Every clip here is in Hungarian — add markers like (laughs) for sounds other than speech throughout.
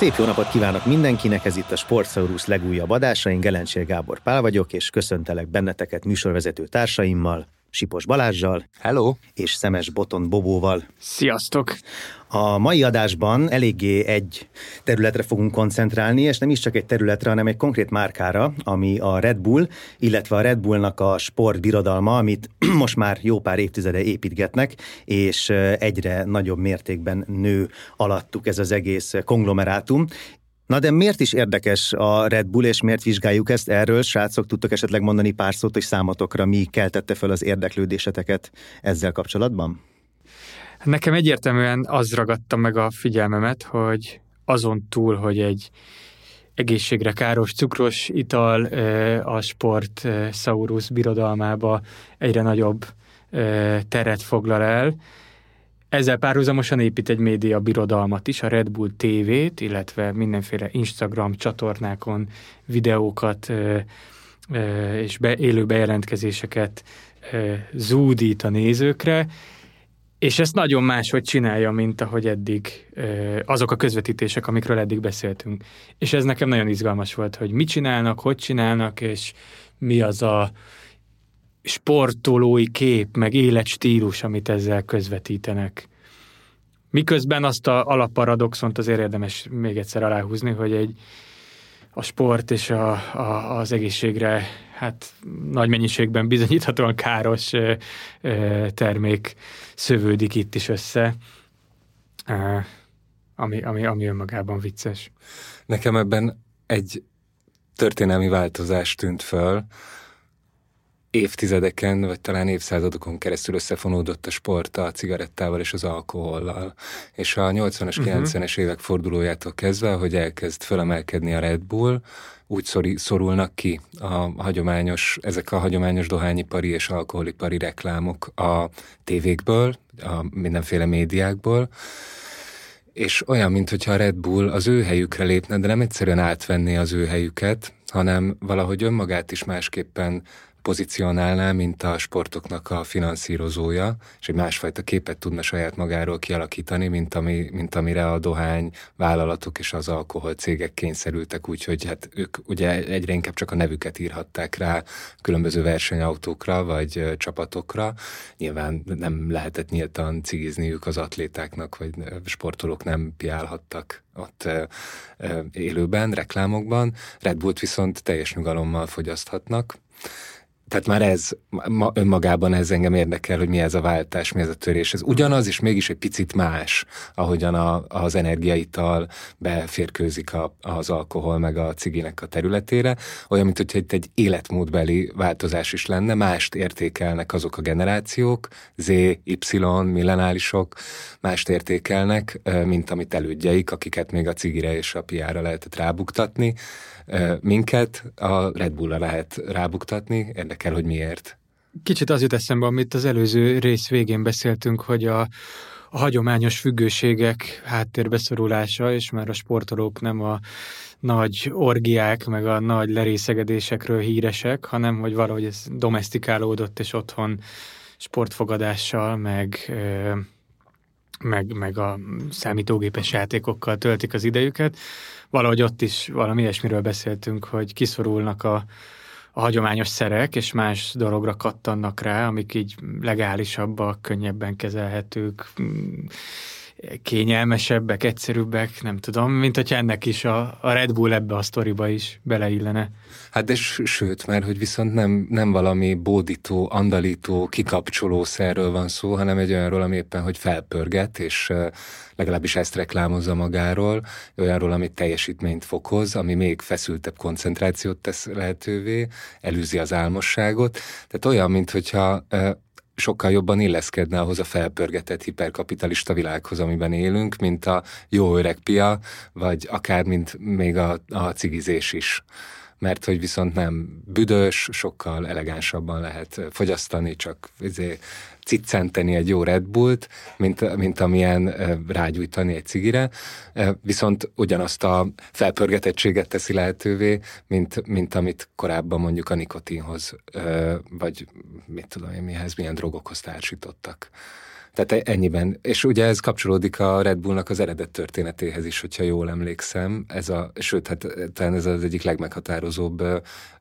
Szép jó napot kívánok mindenkinek, ez itt a Sportsaurus legújabb adása, én Gelencsér Gábor Pál vagyok, és köszöntelek benneteket műsorvezető társaimmal, Sipos Balázsjal. Hello! És Szemes Boton Bobóval. Sziasztok! A mai adásban eléggé egy területre fogunk koncentrálni, és nem is csak egy területre, hanem egy konkrét márkára, ami a Red Bull, illetve a Red Bullnak a sportbirodalma, amit (clears throat) most már jó pár évtizede építgetnek, és egyre nagyobb mértékben nő alattuk ez az egész konglomerátum, Na de miért is érdekes a Red Bull, és miért vizsgáljuk ezt erről? Srácok, tudtok esetleg mondani pár szót, hogy számotokra mi keltette fel az érdeklődéseteket ezzel kapcsolatban? Nekem egyértelműen az ragadta meg a figyelmemet, hogy azon túl, hogy egy egészségre káros cukros ital a sport Saurus birodalmába egyre nagyobb teret foglal el, ezzel párhuzamosan épít egy média birodalmat is, a Red Bull TV-t, illetve mindenféle Instagram csatornákon videókat és be, élő bejelentkezéseket zúdít a nézőkre, és ezt nagyon máshogy csinálja, mint ahogy eddig azok a közvetítések, amikről eddig beszéltünk. És ez nekem nagyon izgalmas volt, hogy mit csinálnak, hogy csinálnak, és mi az a sportolói kép, meg életstílus, amit ezzel közvetítenek. Miközben azt a alapparadoxont azért érdemes még egyszer aláhúzni, hogy egy a sport és a, a, az egészségre hát nagy mennyiségben bizonyíthatóan káros ö, ö, termék szövődik itt is össze, ö, ami, ami, ami önmagában vicces. Nekem ebben egy történelmi változás tűnt föl, évtizedeken, vagy talán évszázadokon keresztül összefonódott a sport a cigarettával és az alkohollal. És a 80-as, uh-huh. 90-es évek fordulójától kezdve, hogy elkezd fölemelkedni a Red Bull, úgy szori, szorulnak ki a hagyományos, ezek a hagyományos dohányipari és alkoholipari reklámok a tévékből, a mindenféle médiákból, és olyan, mintha a Red Bull az ő helyükre lépne, de nem egyszerűen átvenné az ő helyüket, hanem valahogy önmagát is másképpen pozícionálná, mint a sportoknak a finanszírozója, és egy másfajta képet tudna saját magáról kialakítani, mint, ami, mint amire a dohány vállalatok és az alkohol cégek kényszerültek, úgyhogy hát ők ugye egyre inkább csak a nevüket írhatták rá különböző versenyautókra vagy csapatokra. Nyilván nem lehetett nyíltan cigizniük az atlétáknak, vagy sportolók nem piálhattak ott élőben, reklámokban. Red Bullt viszont teljes nyugalommal fogyaszthatnak tehát már ez, ma, önmagában ez engem érdekel, hogy mi ez a váltás, mi ez a törés. Ez ugyanaz, és mégis egy picit más, ahogyan a, az energiaital beférkőzik a, az alkohol meg a ciginek a területére. Olyan, mint hogyha itt egy életmódbeli változás is lenne, mást értékelnek azok a generációk, Z, Y, millenálisok, mást értékelnek, mint amit elődjeik, akiket még a cigire és a piára lehetett rábuktatni minket a Red Bullra lehet rábuktatni, érdekel, hogy miért. Kicsit az jut eszembe, amit az előző rész végén beszéltünk, hogy a, a hagyományos függőségek háttérbeszorulása, és már a sportolók nem a nagy orgiák, meg a nagy lerészegedésekről híresek, hanem hogy valahogy ez domestikálódott, és otthon sportfogadással, meg meg, meg a számítógépes játékokkal töltik az idejüket. Valahogy ott is valami ilyesmiről beszéltünk, hogy kiszorulnak a, a hagyományos szerek, és más dologra kattannak rá, amik így legálisabbak, könnyebben kezelhetők, kényelmesebbek, egyszerűbbek, nem tudom, mint hogyha ennek is a, a Red Bull ebbe a sztoriba is beleillene. Hát de sőt, mert hogy viszont nem, nem valami bódító, andalító, kikapcsoló szerről van szó, hanem egy olyanról, ami éppen, hogy felpörget, és legalábbis ezt reklámozza magáról, olyanról, amit teljesítményt fokoz, ami még feszültebb koncentrációt tesz lehetővé, elűzi az álmosságot. Tehát olyan, mintha sokkal jobban illeszkedne ahhoz a felpörgetett hiperkapitalista világhoz, amiben élünk, mint a jó öreg pia, vagy akár mint még a, a cigizés is. Mert hogy viszont nem büdös, sokkal elegánsabban lehet fogyasztani, csak izé, ciccenteni egy jó Red Bullt, mint, mint amilyen rágyújtani egy cigire, viszont ugyanazt a felpörgetettséget teszi lehetővé, mint, mint amit korábban mondjuk a nikotinhoz, vagy mit tudom én mihez, milyen drogokhoz társítottak. Tehát ennyiben. És ugye ez kapcsolódik a Red Bullnak az eredet történetéhez is, hogyha jól emlékszem. Ez a, sőt, hát talán ez az egyik legmeghatározóbb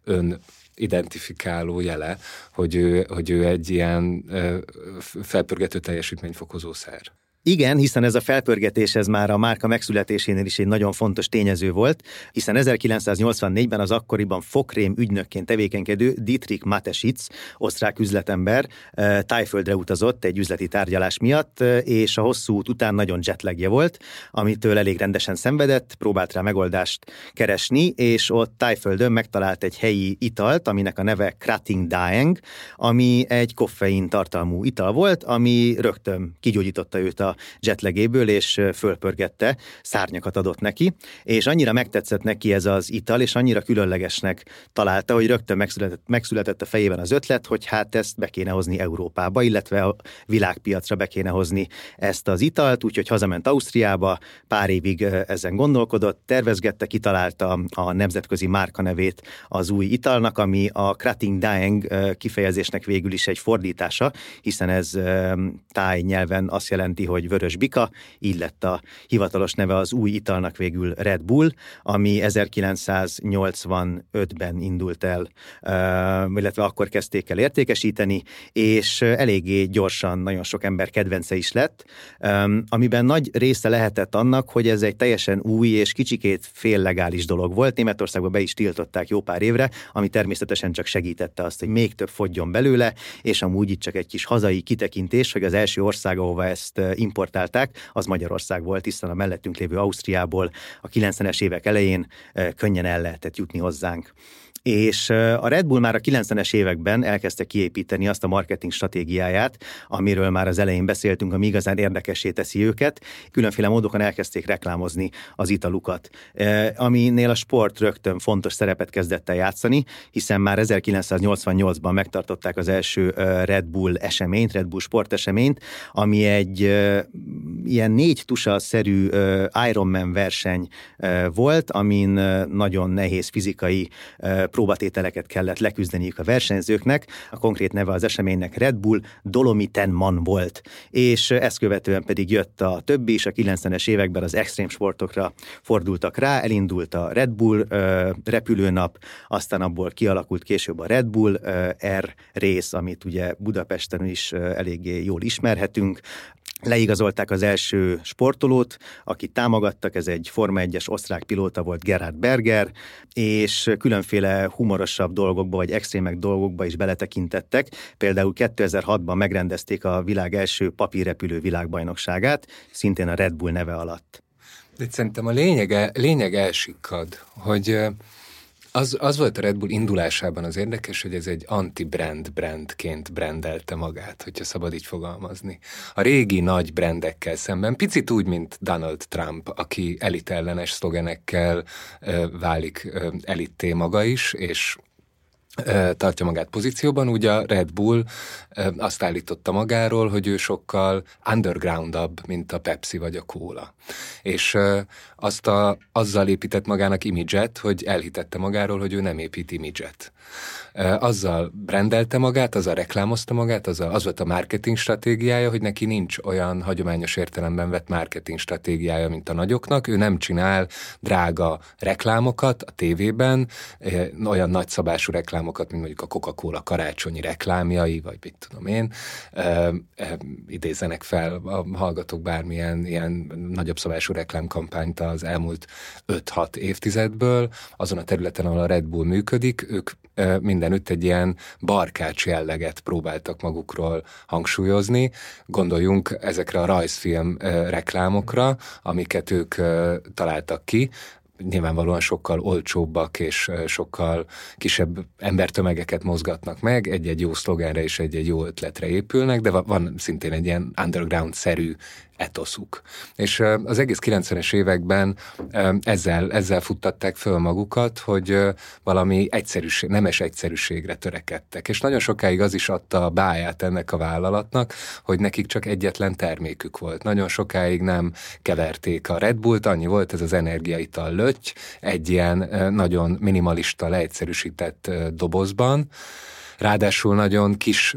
ön identifikáló jele, hogy ő, hogy ő egy ilyen felpörgető teljesítményfokozó szer. Igen, hiszen ez a felpörgetés ez már a márka megszületésénél is egy nagyon fontos tényező volt, hiszen 1984-ben az akkoriban fokrém ügynökként tevékenykedő Dietrich Matesitz, osztrák üzletember, tájföldre utazott egy üzleti tárgyalás miatt, és a hosszú út után nagyon jetlagje volt, amitől elég rendesen szenvedett, próbált rá megoldást keresni, és ott tájföldön megtalált egy helyi italt, aminek a neve Krating Daeng, ami egy koffein tartalmú ital volt, ami rögtön kigyógyította őt a jetlegéből, és fölpörgette, szárnyakat adott neki, és annyira megtetszett neki ez az ital, és annyira különlegesnek találta, hogy rögtön megszületett, megszületett a fejében az ötlet, hogy hát ezt be kéne hozni Európába, illetve a világpiacra be kéne hozni ezt az italt, úgyhogy hazament Ausztriába, pár évig ezen gondolkodott, tervezgette, kitalálta a nemzetközi márka nevét az új italnak, ami a Krating Daeng kifejezésnek végül is egy fordítása, hiszen ez táj nyelven azt jelenti, hogy vörös bika, így lett a hivatalos neve az új italnak végül Red Bull, ami 1985-ben indult el, illetve akkor kezdték el értékesíteni, és eléggé gyorsan nagyon sok ember kedvence is lett, amiben nagy része lehetett annak, hogy ez egy teljesen új és kicsikét féllegális dolog volt. Németországban be is tiltották jó pár évre, ami természetesen csak segítette azt, hogy még több fogjon belőle, és amúgy itt csak egy kis hazai kitekintés, hogy az első ország, ahova ezt importálták, az Magyarország volt, hiszen a mellettünk lévő Ausztriából a 90-es évek elején könnyen el lehetett jutni hozzánk. És a Red Bull már a 90-es években elkezdte kiépíteni azt a marketing stratégiáját, amiről már az elején beszéltünk, ami igazán érdekessé teszi őket. Különféle módokon elkezdték reklámozni az italukat, aminél a sport rögtön fontos szerepet kezdett el játszani, hiszen már 1988-ban megtartották az első Red Bull eseményt, Red Bull sporteseményt, ami egy ilyen négy tusa-szerű Ironman verseny volt, amin nagyon nehéz fizikai próbatételeket kellett leküzdeniük a versenyzőknek. A konkrét neve az eseménynek Red Bull Dolomiten Man volt. És ezt követően pedig jött a többi, és a 90-es években az extrém sportokra fordultak rá, elindult a Red Bull uh, repülőnap, aztán abból kialakult később a Red Bull uh, R rész, amit ugye Budapesten is eléggé jól ismerhetünk, Leigazolták az első sportolót, akit támogattak, ez egy Forma 1-es osztrák pilóta volt Gerhard Berger, és különféle humorosabb dolgokba, vagy extrémek dolgokba is beletekintettek. Például 2006-ban megrendezték a világ első papírrepülő világbajnokságát, szintén a Red Bull neve alatt. De szerintem a lényege, lényeg elsikkad, hogy az, az volt a Red Bull indulásában az érdekes, hogy ez egy anti-brand brandként brandelte magát, hogyha szabad így fogalmazni. A régi nagy brandekkel szemben, picit úgy, mint Donald Trump, aki elitellenes szlogenekkel ö, válik ö, elitté maga is, és tartja magát pozícióban, úgy a Red Bull azt állította magáról, hogy ő sokkal undergroundabb, mint a Pepsi vagy a Cola. És azt a, azzal épített magának imidzset, hogy elhitette magáról, hogy ő nem épít imidzset azzal brendelte magát, azzal reklámozta magát, azzal, az volt a marketing stratégiája, hogy neki nincs olyan hagyományos értelemben vett marketing stratégiája, mint a nagyoknak. Ő nem csinál drága reklámokat a tévében, olyan nagyszabású reklámokat, mint mondjuk a Coca-Cola karácsonyi reklámjai, vagy mit tudom én, idézenek fel a hallgatók bármilyen ilyen nagyobb szabású reklámkampányt az elmúlt 5-6 évtizedből, azon a területen, ahol a Red Bull működik, ők mindenütt egy ilyen barkács jelleget próbáltak magukról hangsúlyozni. Gondoljunk ezekre a rajzfilm reklámokra, amiket ők találtak ki, nyilvánvalóan sokkal olcsóbbak és sokkal kisebb embertömegeket mozgatnak meg, egy-egy jó szlogenre és egy-egy jó ötletre épülnek, de van szintén egy ilyen underground-szerű etoszuk. És az egész 90-es években ezzel, ezzel futtatták föl magukat, hogy valami egyszerűség, nemes egyszerűségre törekedtek. És nagyon sokáig az is adta a báját ennek a vállalatnak, hogy nekik csak egyetlen termékük volt. Nagyon sokáig nem keverték a Red Bullt, annyi volt ez az energiaital löty, egy ilyen nagyon minimalista, leegyszerűsített dobozban, Ráadásul nagyon kis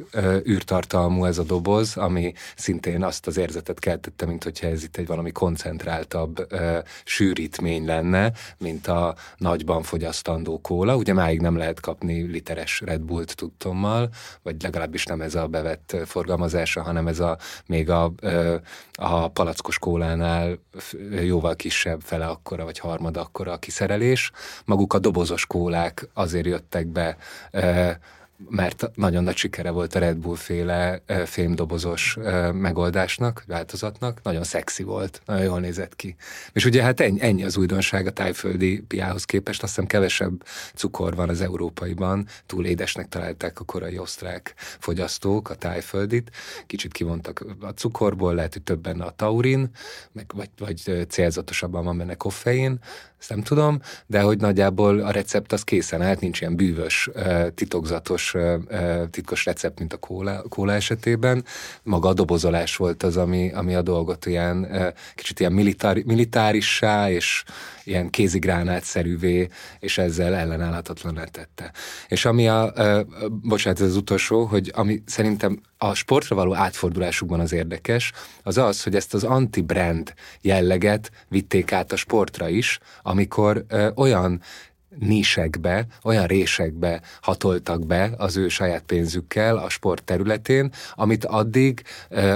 űrtartalmú ez a doboz, ami szintén azt az érzetet keltette, mint hogyha ez itt egy valami koncentráltabb sűrítmény lenne, mint a nagyban fogyasztandó kóla. Ugye máig nem lehet kapni literes Red Bullt tudtommal, vagy legalábbis nem ez a bevett forgalmazása, hanem ez a még a, a palackos kólánál jóval kisebb fele akkora, vagy harmad akkora a kiszerelés. Maguk a dobozos kólák azért jöttek be mert nagyon nagy sikere volt a Red Bull féle fémdobozos megoldásnak, változatnak, nagyon szexi volt, nagyon jól nézett ki. És ugye hát ennyi, az újdonság a tájföldi piához képest, azt hiszem kevesebb cukor van az európaiban, túl édesnek találták a korai osztrák fogyasztók a tájföldit, kicsit kivontak a cukorból, lehet, hogy többen a taurin, meg, vagy, vagy célzatosabban van benne koffein, ezt nem tudom, de hogy nagyjából a recept az készen állt, nincs ilyen bűvös, titokzatos, titkos recept, mint a kóla, kóla esetében. Maga a dobozolás volt az, ami, ami a dolgot ilyen kicsit ilyen militári, militárissá és ilyen kézigránátszerűvé, és ezzel ellenállhatatlan tette. És ami a, bocsánat, ez az utolsó, hogy ami szerintem a sportra való átfordulásukban az érdekes, az az, hogy ezt az anti-brand jelleget vitték át a sportra is, amikor ö, olyan nísekbe, olyan résekbe hatoltak be az ő saját pénzükkel a sport területén, amit addig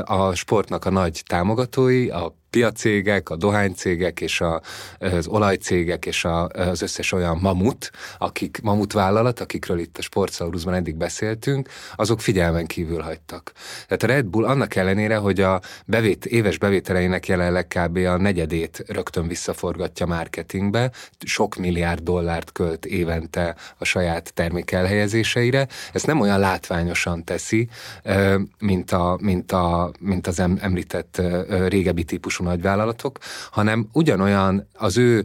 a sportnak a nagy támogatói, a piacégek, a dohánycégek és a, az olajcégek és a, az összes olyan mamut, akik mamut vállalat, akikről itt a sportszauruszban eddig beszéltünk, azok figyelmen kívül hagytak. Tehát a Red Bull annak ellenére, hogy a bevét, éves bevételeinek jelenleg kb. a negyedét rögtön visszaforgatja marketingbe, sok milliárd dollárt költ évente a saját termék elhelyezéseire, ezt nem olyan látványosan teszi, mint, a, mint, a, mint az említett régebbi típusú nagyvállalatok, hanem ugyanolyan az ő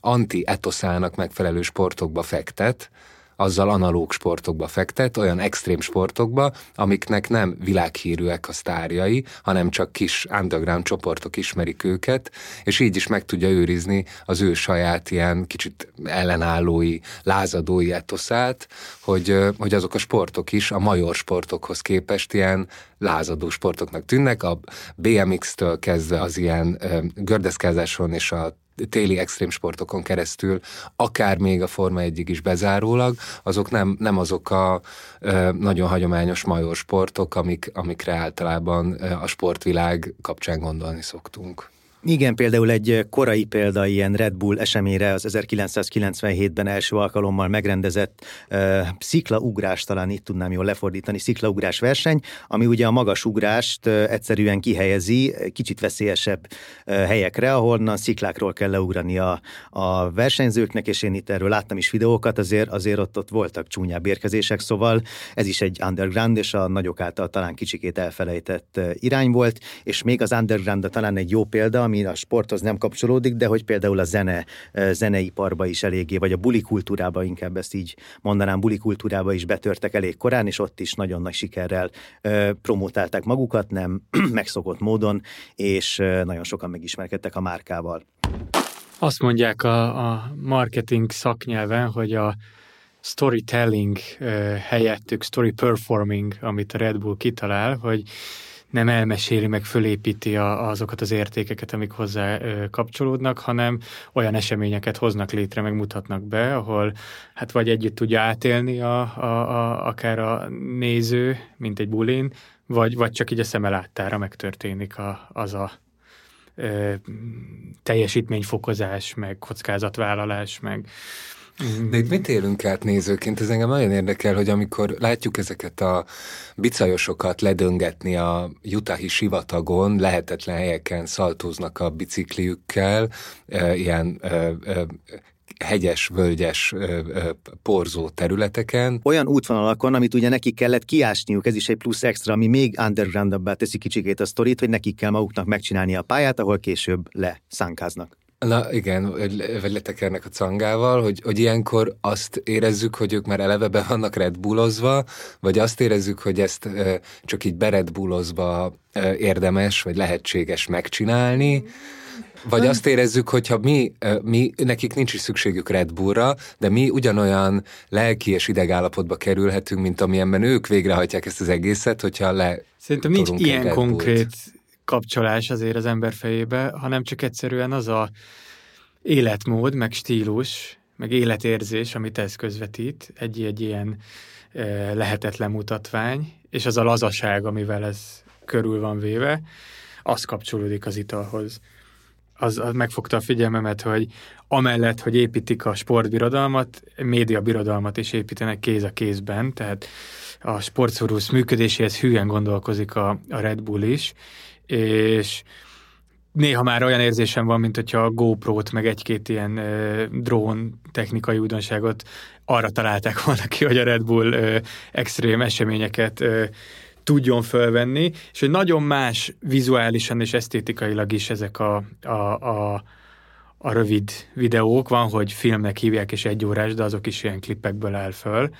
anti-etoszának megfelelő sportokba fektet, azzal analóg sportokba fektet, olyan extrém sportokba, amiknek nem világhírűek a sztárjai, hanem csak kis underground csoportok ismerik őket, és így is meg tudja őrizni az ő saját ilyen kicsit ellenállói, lázadói etoszát, hogy, hogy azok a sportok is a major sportokhoz képest ilyen lázadó sportoknak tűnnek, a BMX-től kezdve az ilyen gördeszkázáson és a téli extrém sportokon keresztül, akár még a Forma 1 is bezárólag, azok nem, nem azok a ö, nagyon hagyományos major sportok, amik, amikre általában a sportvilág kapcsán gondolni szoktunk. Igen, például egy korai példa ilyen Red Bull eseményre az 1997-ben első alkalommal megrendezett uh, sziklaugrás, talán itt tudnám jól lefordítani, sziklaugrás verseny, ami ugye a magas ugrást egyszerűen kihelyezi kicsit veszélyesebb helyekre, ahonnan sziklákról kell leugrani a, a versenyzőknek, és én itt erről láttam is videókat, azért, azért ott, ott voltak csúnyább érkezések, szóval ez is egy underground, és a nagyok által talán kicsikét elfelejtett irány volt, és még az underground talán egy jó példa, ami ami a sporthoz nem kapcsolódik, de hogy például a zene, zeneiparba is eléggé, vagy a buli kultúrába inkább ezt így mondanám, buli kultúrába is betörtek elég korán, és ott is nagyon nagy sikerrel promotálták magukat, nem (clears throat) megszokott módon, és nagyon sokan megismerkedtek a márkával. Azt mondják a, a marketing szaknyelven, hogy a storytelling helyettük story performing, amit a Red Bull kitalál, hogy nem elmeséli, meg fölépíti a, azokat az értékeket, amik hozzá ö, kapcsolódnak, hanem olyan eseményeket hoznak létre, meg mutatnak be, ahol hát vagy együtt tudja átélni a, a, a, akár a néző, mint egy bulin, vagy, vagy csak így a szeme láttára megtörténik a, az a ö, teljesítményfokozás, meg kockázatvállalás, meg. De itt mit élünk át nézőként? Ez engem nagyon érdekel, hogy amikor látjuk ezeket a bicajosokat ledöngetni a Utahi sivatagon, lehetetlen helyeken szaltóznak a bicikliükkel, ilyen hegyes, völgyes, porzó területeken. Olyan útvonalakon, amit ugye nekik kellett kiásniuk, ez is egy plusz extra, ami még undergroundabbá teszi kicsikét a sztorit, hogy nekik kell maguknak megcsinálni a pályát, ahol később leszánkáznak. Na igen, vagy letekernek a cangával, hogy, hogy ilyenkor azt érezzük, hogy ők már eleve be vannak Red Bullozva, vagy azt érezzük, hogy ezt csak így bered Bullozva érdemes, vagy lehetséges megcsinálni. Vagy azt érezzük, hogyha mi, mi, nekik nincs is szükségük Red Bullra, de mi ugyanolyan lelki és idegállapotba kerülhetünk, mint amilyenben ők végrehajtják ezt az egészet, hogyha le Szerintem nincs ilyen konkrét kapcsolás azért az ember fejébe, hanem csak egyszerűen az a életmód, meg stílus, meg életérzés, amit ez közvetít, egy, egy ilyen e, lehetetlen mutatvány, és az a lazaság, amivel ez körül van véve, az kapcsolódik az italhoz. Az, az megfogta a figyelmemet, hogy amellett, hogy építik a sportbirodalmat, média birodalmat is építenek kéz a kézben, tehát a sportszorúsz működéséhez hűen gondolkozik a, a Red Bull is, és néha már olyan érzésem van, mint hogyha a GoPro-t, meg egy-két ilyen uh, drón technikai újdonságot arra találták volna ki, hogy a Red Bull uh, extrém eseményeket uh, tudjon fölvenni, és hogy nagyon más vizuálisan és esztétikailag is ezek a, a, a, a rövid videók. Van, hogy filmnek hívják, és egy órás, de azok is ilyen klippekből áll föl.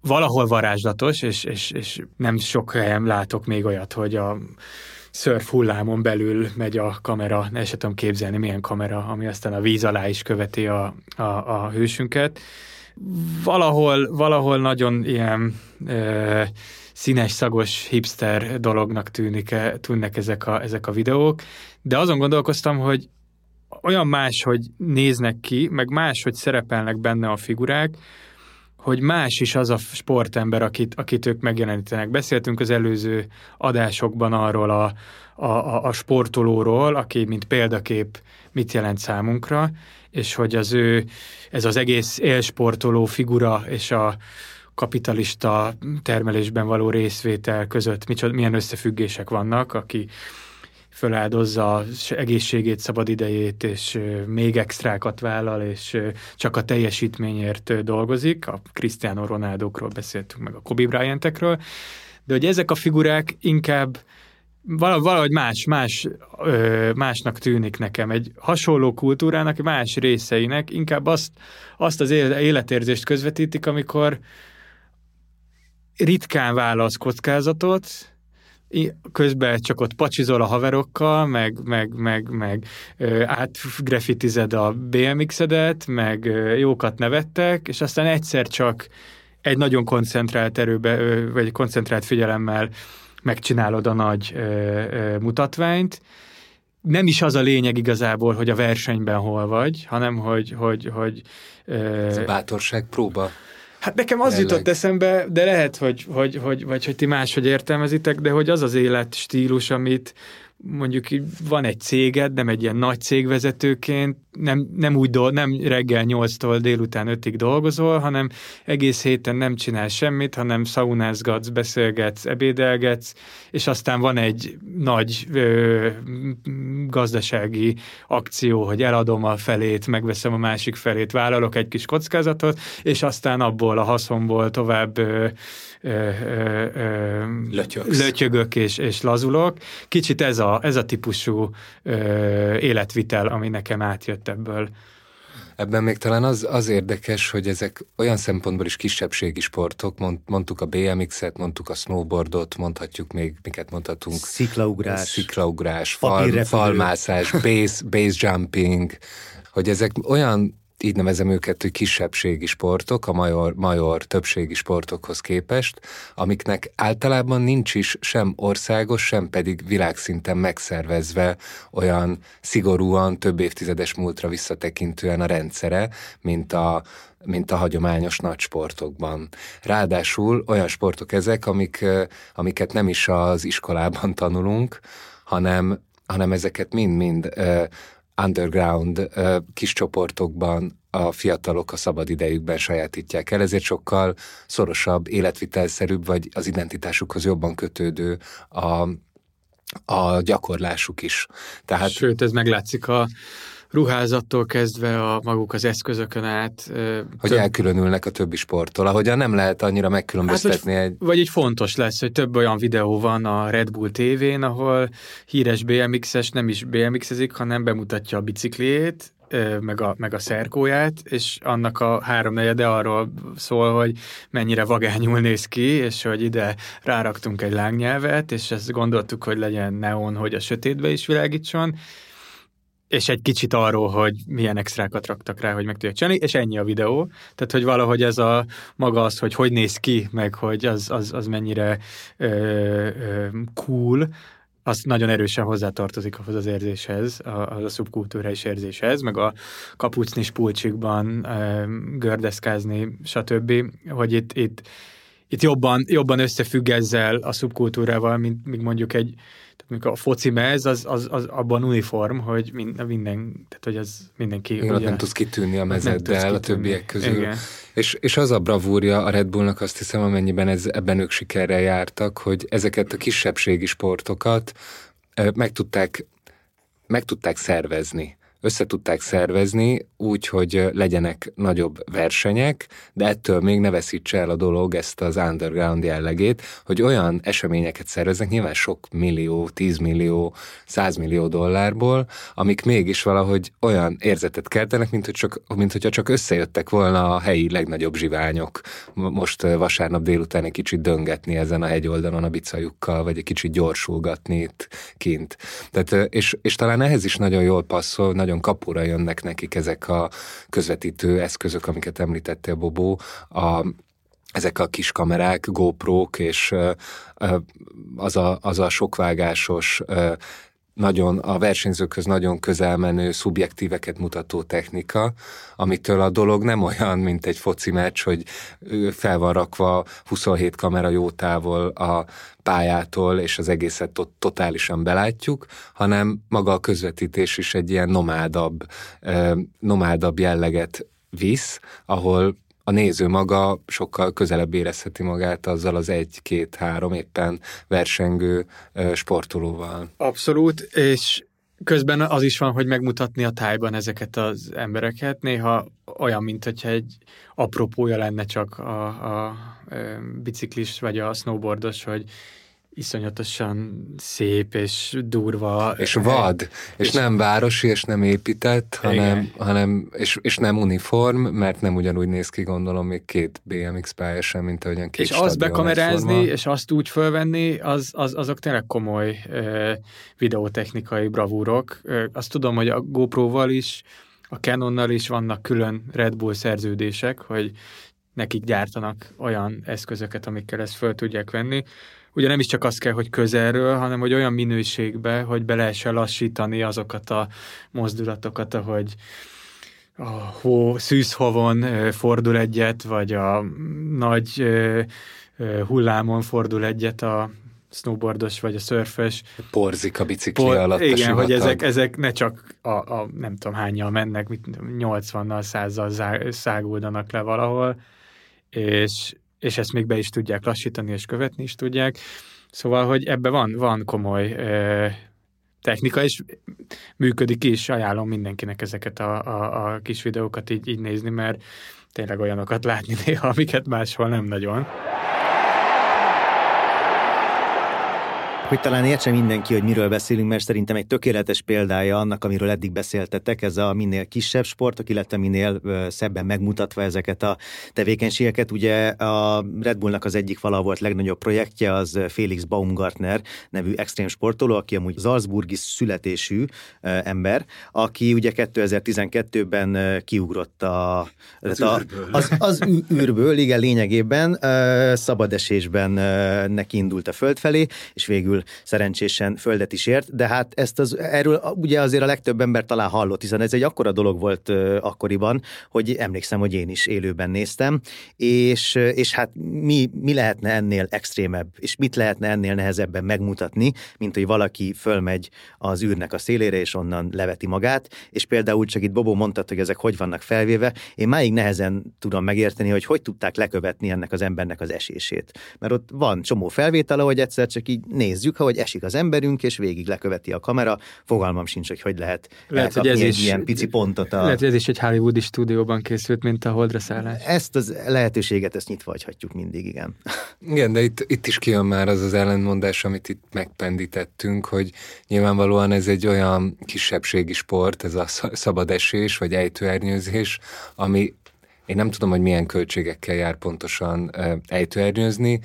Valahol varázslatos, és, és, és nem sok helyen látok még olyat, hogy a szörf hullámon belül megy a kamera, ne se tudom képzelni, milyen kamera, ami aztán a víz alá is követi a, a, a hősünket. Valahol, valahol nagyon ilyen e, színes, szagos, hipster dolognak tűnik, tűnnek ezek a, ezek a videók, de azon gondolkoztam, hogy olyan más, hogy néznek ki, meg más, hogy szerepelnek benne a figurák, hogy más is az a sportember, akit, akit ők megjelenítenek. Beszéltünk az előző adásokban arról a, a, a, sportolóról, aki mint példakép mit jelent számunkra, és hogy az ő, ez az egész élsportoló figura és a kapitalista termelésben való részvétel között micsoda, milyen összefüggések vannak, aki föláldozza az egészségét, szabadidejét, és még extrákat vállal, és csak a teljesítményért dolgozik. A Cristiano Ronaldokról beszéltünk, meg a Kobe Bryantekről, de hogy ezek a figurák inkább valahogy más, más, másnak tűnik nekem. Egy hasonló kultúrának, más részeinek inkább azt, azt az életérzést közvetítik, amikor ritkán válasz kockázatot, közben csak ott pacsizol a haverokkal, meg, meg, meg, meg átgrafitized a BMX-edet, meg jókat nevettek, és aztán egyszer csak egy nagyon koncentrált erőbe, vagy koncentrált figyelemmel megcsinálod a nagy mutatványt. Nem is az a lényeg igazából, hogy a versenyben hol vagy, hanem hogy... hogy, hogy Ez a bátorság próba. Hát nekem az Jelleg. jutott eszembe, de lehet, hogy, hogy, hogy, vagy hogy ti máshogy értelmezitek, de hogy az az életstílus, amit mondjuk van egy céged, nem egy ilyen nagy cégvezetőként, nem, nem úgy dolg, nem reggel 8-tól délután 5-ig dolgozol, hanem egész héten nem csinál semmit, hanem szaunázgatsz, beszélgetsz, ebédelgetsz, és aztán van egy nagy ö, gazdasági akció, hogy eladom a felét, megveszem a másik felét, vállalok egy kis kockázatot, és aztán abból a haszonból tovább ö, ö, ö, lötyögök és, és lazulok. Kicsit ez a, ez a típusú ö, életvitel, ami nekem átjött ebből. Ebben még talán az, az érdekes, hogy ezek olyan szempontból is kisebbségi sportok, mond, mondtuk a BMX-et, mondtuk a snowboardot, mondhatjuk még, miket mondhatunk. Sziklaugrás. Sziklaugrás, fal, falmászás, base, base jumping, hogy ezek olyan így nevezem őket, hogy kisebbségi sportok, a major, major többségi sportokhoz képest, amiknek általában nincs is sem országos, sem pedig világszinten megszervezve olyan szigorúan több évtizedes múltra visszatekintően a rendszere, mint a, mint a hagyományos nagy sportokban. Ráadásul olyan sportok ezek, amik, amiket nem is az iskolában tanulunk, hanem, hanem ezeket mind-mind underground kis csoportokban a fiatalok a szabad idejükben sajátítják el, ezért sokkal szorosabb, életvitelszerűbb, vagy az identitásukhoz jobban kötődő a, a gyakorlásuk is. Tehát... Sőt, ez meglátszik a ruházattól kezdve a maguk az eszközökön át. Hogy több... elkülönülnek a többi sporttól, ahogyan nem lehet annyira megkülönböztetni hát, egy... Vagy így fontos lesz, hogy több olyan videó van a Red Bull TV-n, ahol híres BMX-es nem is BMX-ezik, hanem bemutatja a bicikliét, meg a, meg a szerkóját, és annak a háromnegyede arról szól, hogy mennyire vagányul néz ki, és hogy ide ráraktunk egy lángnyelvet, és ezt gondoltuk, hogy legyen neon, hogy a sötétbe is világítson, és egy kicsit arról, hogy milyen extrákat raktak rá, hogy meg tudják csinálni, és ennyi a videó. Tehát, hogy valahogy ez a maga az, hogy hogy néz ki, meg hogy az, az, az mennyire ö, ö, cool, az nagyon erősen hozzátartozik ahhoz az érzéshez, a, a szubkultúrális érzéshez, meg a kapucnis pulcsikban e, gördeszkázni, stb., hogy itt, itt, itt jobban, jobban összefügg ezzel a szubkultúrával, mint, mint mondjuk egy a foci mez, az, az, az abban uniform, hogy minden, tehát hogy az mindenki... Igen, ugye, nem tudsz kitűnni a mezeddel a többiek közül. Igen. És, és az a bravúrja a Red Bullnak azt hiszem, amennyiben ez, ebben ők sikerrel jártak, hogy ezeket a kisebbségi sportokat meg tudták, meg tudták szervezni össze tudták szervezni úgy, hogy legyenek nagyobb versenyek, de ettől még ne veszítse el a dolog ezt az underground jellegét, hogy olyan eseményeket szerveznek, nyilván sok millió, tízmillió, százmillió dollárból, amik mégis valahogy olyan érzetet keltenek, mint, hogy csak, mint hogyha csak összejöttek volna a helyi legnagyobb zsiványok. Most vasárnap délután egy kicsit döngetni ezen a hegyoldalon a bicajukkal, vagy egy kicsit gyorsulgatni itt kint. Tehát, és, és talán ehhez is nagyon jól passzol, nagyon nagyon kapura jönnek nekik ezek a közvetítő eszközök, amiket említettél, Bobó, a, ezek a kis kamerák, GoPro-k, és az a, az a sokvágásos nagyon a versenyzőkhöz nagyon közel menő szubjektíveket mutató technika, amitől a dolog nem olyan, mint egy foci meccs, hogy fel van rakva 27 kamera jó távol a pályától, és az egészet tot- totálisan belátjuk, hanem maga a közvetítés is egy ilyen nomádabb, nomádabb jelleget visz, ahol a néző maga sokkal közelebb érezheti magát azzal az egy-két-három éppen versengő sportolóval. Abszolút, és közben az is van, hogy megmutatni a tájban ezeket az embereket. Néha olyan, mint hogyha egy apropója lenne csak a, a, a biciklis vagy a snowboardos, hogy iszonyatosan szép és durva. És vad, és, és nem városi, és nem épített, hanem, hanem és, és nem uniform, mert nem ugyanúgy néz ki, gondolom, még két BMX pálya sem, mint ahogyan két És azt bekamerázni, és azt úgy fölvenni, az, az, azok tényleg komoly ö, videótechnikai bravúrok. Ö, azt tudom, hogy a GoPro-val is, a Canonnal is vannak külön Red Bull szerződések, hogy nekik gyártanak olyan eszközöket, amikkel ezt föl tudják venni ugye nem is csak az kell, hogy közelről, hanem hogy olyan minőségbe, hogy be lehessen lassítani azokat a mozdulatokat, ahogy a hó, szűzhovon fordul egyet, vagy a nagy hullámon fordul egyet a snowboardos vagy a szörfös. Porzik a bicikli Por, alatt Igen, hogy ezek, ezek ne csak a, a nem tudom hányjal mennek, 80-nal, 100-zal száguldanak le valahol, és, és ezt még be is tudják lassítani, és követni is tudják. Szóval, hogy ebbe van, van komoly ö, technika, és működik is, ajánlom mindenkinek ezeket a, a, a kis videókat így, így nézni, mert tényleg olyanokat látni néha, amiket máshol nem nagyon. Hogy talán értse mindenki, hogy miről beszélünk, mert szerintem egy tökéletes példája annak, amiről eddig beszéltetek, ez a minél kisebb sportok, illetve minél szebben megmutatva ezeket a tevékenységeket. Ugye a Red Bullnak az egyik vala volt legnagyobb projektje, az Felix Baumgartner nevű extrém sportoló, aki amúgy Salzburgi születésű ember, aki ugye 2012-ben kiugrott a, az, a, az, az űrből, igen, lényegében szabadesésben neki indult a föld felé, és végül szerencsésen földet is ért, de hát ezt az, erről ugye azért a legtöbb ember talán hallott, hiszen ez egy akkora dolog volt akkoriban, hogy emlékszem, hogy én is élőben néztem, és, és hát mi, mi lehetne ennél extrémebb, és mit lehetne ennél nehezebben megmutatni, mint hogy valaki fölmegy az űrnek a szélére, és onnan leveti magát, és például csak itt Bobó mondta, hogy ezek hogy vannak felvéve, én máig nehezen tudom megérteni, hogy hogy tudták lekövetni ennek az embernek az esését. Mert ott van csomó felvétel, ahogy egyszer csak így nézzük, nézzük, ahogy esik az emberünk, és végig leköveti a kamera. Fogalmam sincs, hogy hogy lehet, lehet hogy ez egy is, ilyen pici pontot. A... Lehet, hogy ez is egy Hollywoodi stúdióban készült, mint a holdra szállás. Ezt az lehetőséget, ezt nyitva hagyhatjuk mindig, igen. Igen, de itt, itt is kijön már az az ellentmondás, amit itt megpendítettünk, hogy nyilvánvalóan ez egy olyan kisebbségi sport, ez a szabadesés, vagy ejtőernyőzés, ami én nem tudom, hogy milyen költségekkel jár pontosan ejtőernyőzni,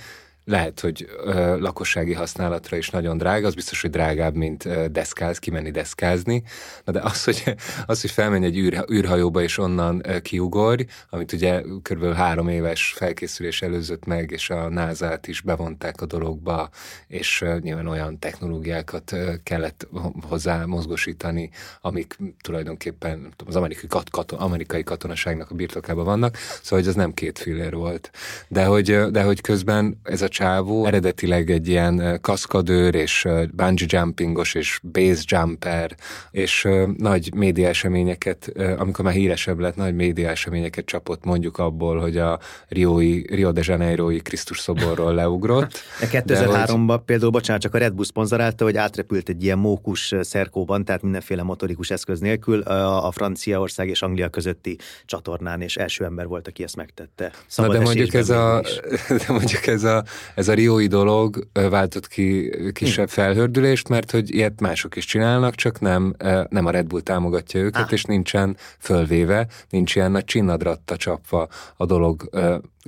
lehet, hogy ö, lakossági használatra is nagyon drága, az biztos, hogy drágább, mint ö, deszkáz, kimenni deszkázni. Na de az, hogy, az, hogy felmenj egy űr, űrhajóba és onnan ö, kiugorj, amit ugye kb. három éves felkészülés előzött meg, és a NASA-t is bevonták a dologba, és ö, nyilván olyan technológiákat ö, kellett hozzá mozgosítani, amik tulajdonképpen az amerikai, kat, katon, amerikai katonaságnak a birtokában vannak, szóval hogy az nem két fillér volt. De hogy, de hogy közben ez a csávó eredetileg egy ilyen kaszkadőr és bungee jumpingos és base jumper, és nagy média eseményeket, amikor már híresebb lett, nagy média eseményeket csapott mondjuk abból, hogy a Rioi, Rio de Janeiro-i Krisztus szoborról leugrott. (laughs) 2003-ban hogy... például, bocsánat, csak a Red Bull szponzorálta, hogy átrepült egy ilyen mókus szerkóban, tehát mindenféle motorikus eszköz nélkül a Franciaország és Anglia közötti csatornán, és első ember volt, aki ezt megtette. Szabad Na (laughs) de mondjuk ez a, de mondjuk ez a, ez a riói dolog váltott ki kisebb felhördülést, mert hogy ilyet mások is csinálnak, csak nem, nem a Red Bull támogatja őket, ah. és nincsen fölvéve, nincs ilyen nagy csinnadratta csapva a dolog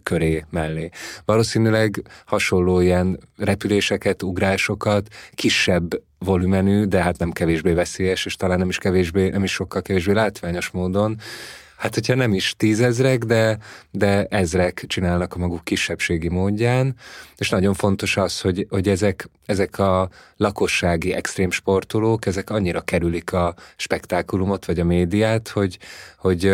köré mellé. Valószínűleg hasonló ilyen repüléseket, ugrásokat, kisebb volumenű, de hát nem kevésbé veszélyes, és talán nem is kevésbé, nem is sokkal kevésbé látványos módon hát hogyha nem is tízezrek, de, de ezrek csinálnak a maguk kisebbségi módján, és nagyon fontos az, hogy, hogy ezek, ezek a lakossági extrém sportolók, ezek annyira kerülik a spektákulumot, vagy a médiát, hogy, hogy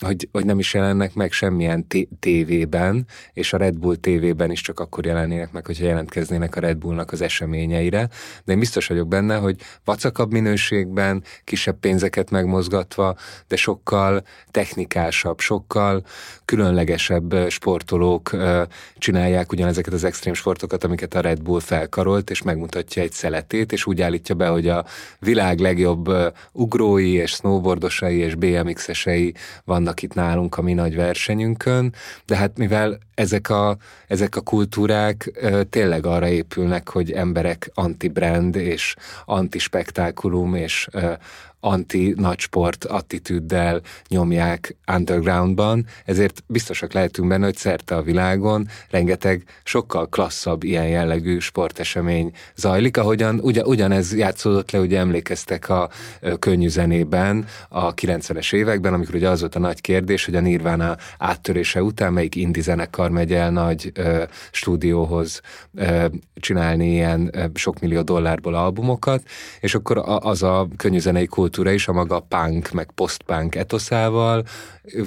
hogy, hogy nem is jelennek meg semmilyen tévében, és a Red Bull tévében is csak akkor jelennének meg, hogyha jelentkeznének a Red Bullnak az eseményeire. De én biztos vagyok benne, hogy vacakabb minőségben, kisebb pénzeket megmozgatva, de sokkal technikásabb, sokkal különlegesebb sportolók csinálják ugyanezeket az extrém sportokat, amiket a Red Bull felkarolt, és megmutatja egy szeletét, és úgy állítja be, hogy a világ legjobb ugrói és snowboardosai és BMX-esei vannak vannak itt nálunk a mi nagy versenyünkön, de hát mivel ezek a, ezek a kultúrák ö, tényleg arra épülnek, hogy emberek anti-brand és anti-spektákulum és ö, anti-nagysport attitűddel nyomják undergroundban, ezért biztosak lehetünk benne, hogy szerte a világon rengeteg sokkal klasszabb ilyen jellegű sportesemény zajlik, ahogyan ugyan, ugyanez játszódott le, ugye emlékeztek a könnyű zenében a 90-es években, amikor ugye az volt a nagy kérdés, hogy a Nirvana áttörése után melyik indi zenekar megy el nagy ö, stúdióhoz ö, csinálni ilyen ö, sok millió dollárból albumokat, és akkor a, az a könnyű zenei kult kultúra is a maga punk, meg post-punk etoszával